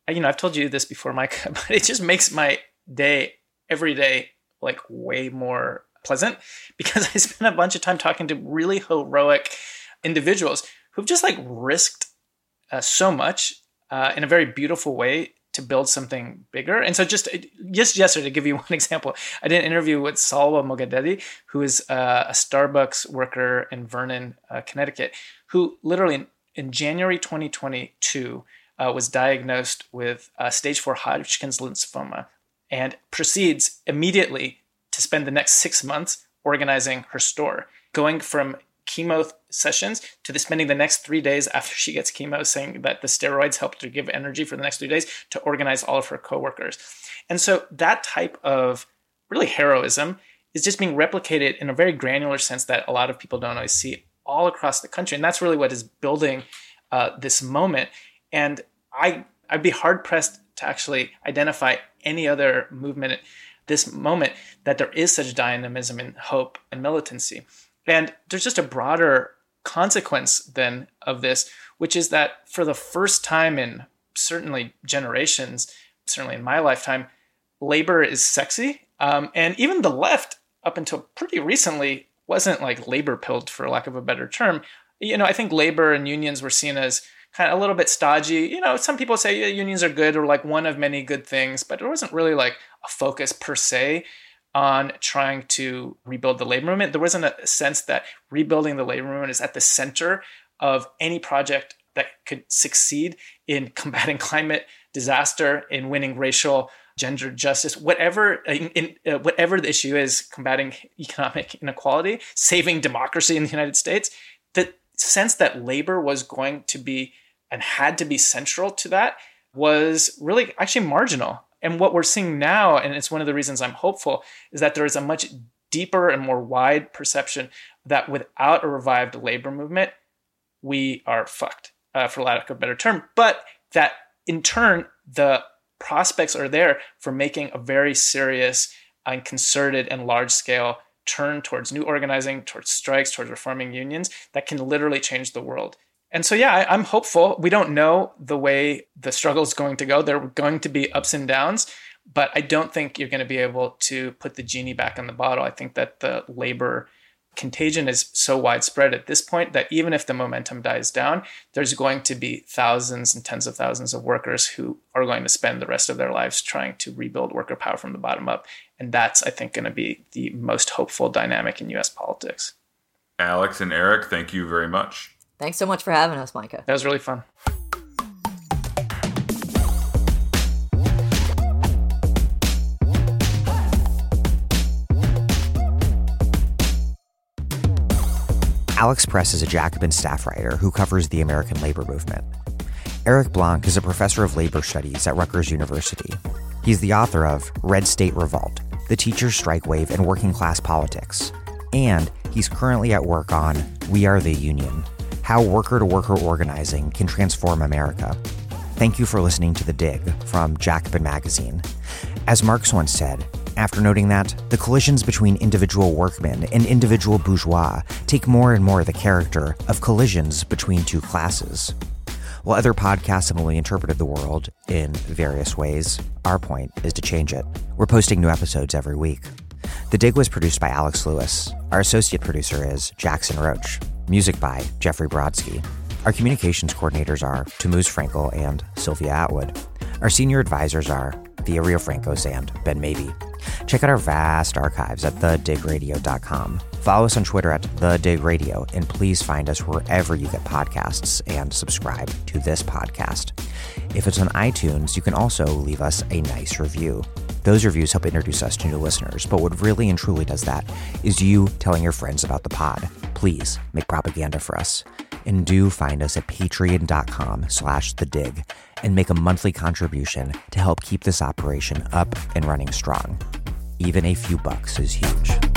you know, I've told you this before, Mike, but it just makes my day every day like way more pleasant because I spend a bunch of time talking to really heroic individuals who've just like risked uh, so much uh, in a very beautiful way to build something bigger. And so just just yesterday, to give you one example, I did an interview with Salwa Mogaddedi, who is uh, a Starbucks worker in Vernon, uh, Connecticut, who literally in, in January 2022 uh, was diagnosed with uh, stage four Hodgkin's lymphoma and proceeds immediately to spend the next six months organizing her store, going from chemo sessions to the spending the next three days after she gets chemo saying that the steroids helped her give energy for the next three days to organize all of her coworkers. And so that type of really heroism is just being replicated in a very granular sense that a lot of people don't always see all across the country. And that's really what is building uh, this moment and i i'd be hard pressed to actually identify any other movement at this moment that there is such dynamism and hope and militancy and there's just a broader consequence then of this, which is that for the first time in certainly generations, certainly in my lifetime, labor is sexy. Um, and even the left, up until pretty recently, wasn't like labor pilled, for lack of a better term. You know, I think labor and unions were seen as kind of a little bit stodgy. You know, some people say yeah, unions are good or like one of many good things, but it wasn't really like a focus per se on trying to rebuild the labor movement. There wasn't a sense that rebuilding the labor movement is at the center of any project that could succeed in combating climate disaster, in winning racial gender justice, whatever in, in uh, whatever the issue is, combating economic inequality, saving democracy in the United States. The sense that labor was going to be and had to be central to that was really actually marginal. And what we're seeing now, and it's one of the reasons I'm hopeful, is that there is a much deeper and more wide perception that without a revived labor movement, we are fucked, uh, for lack of a better term. But that in turn, the prospects are there for making a very serious and concerted and large scale turn towards new organizing, towards strikes, towards reforming unions that can literally change the world. And so, yeah, I, am hopeful. We don't know the way the struggle is going to go. There are going to be ups and downs, but I don't think you're going to be able to put the genie back in the bottle. I think that the labor contagion is so widespread at this point that even if the momentum dies down, there's going to be thousands and tens of thousands of workers who are going to spend the rest of their lives trying to rebuild worker power from the bottom up. And that's, I think, going to be the most hopeful dynamic in US politics. Alex and Eric, thank you very much. Thanks so much for having us, Micah. That was really fun. Alex Press is a Jacobin staff writer who covers the American labor movement. Eric Blanc is a professor of labor studies at Rutgers University. He's the author of Red State Revolt The Teachers' Strike Wave and Working Class Politics. And he's currently at work on We Are the Union how worker to worker organizing can transform America. Thank you for listening to The Dig from Jacobin Magazine. As Marx once said, after noting that the collisions between individual workmen and individual bourgeois take more and more the character of collisions between two classes. While other podcasts have only interpreted the world in various ways, our point is to change it. We're posting new episodes every week. The Dig was produced by Alex Lewis. Our associate producer is Jackson Roach. Music by Jeffrey Brodsky. Our communications coordinators are Tamuz Frankel and Sylvia Atwood. Our senior advisors are Thea Riofrancos and Ben Mabie. Check out our vast archives at thedigradio.com. Follow us on Twitter at The Dig Radio, and please find us wherever you get podcasts and subscribe to this podcast. If it's on iTunes, you can also leave us a nice review. Those reviews help introduce us to new listeners, but what really and truly does that is you telling your friends about the pod. Please make propaganda for us. And do find us at patreon.com slash the dig and make a monthly contribution to help keep this operation up and running strong. Even a few bucks is huge.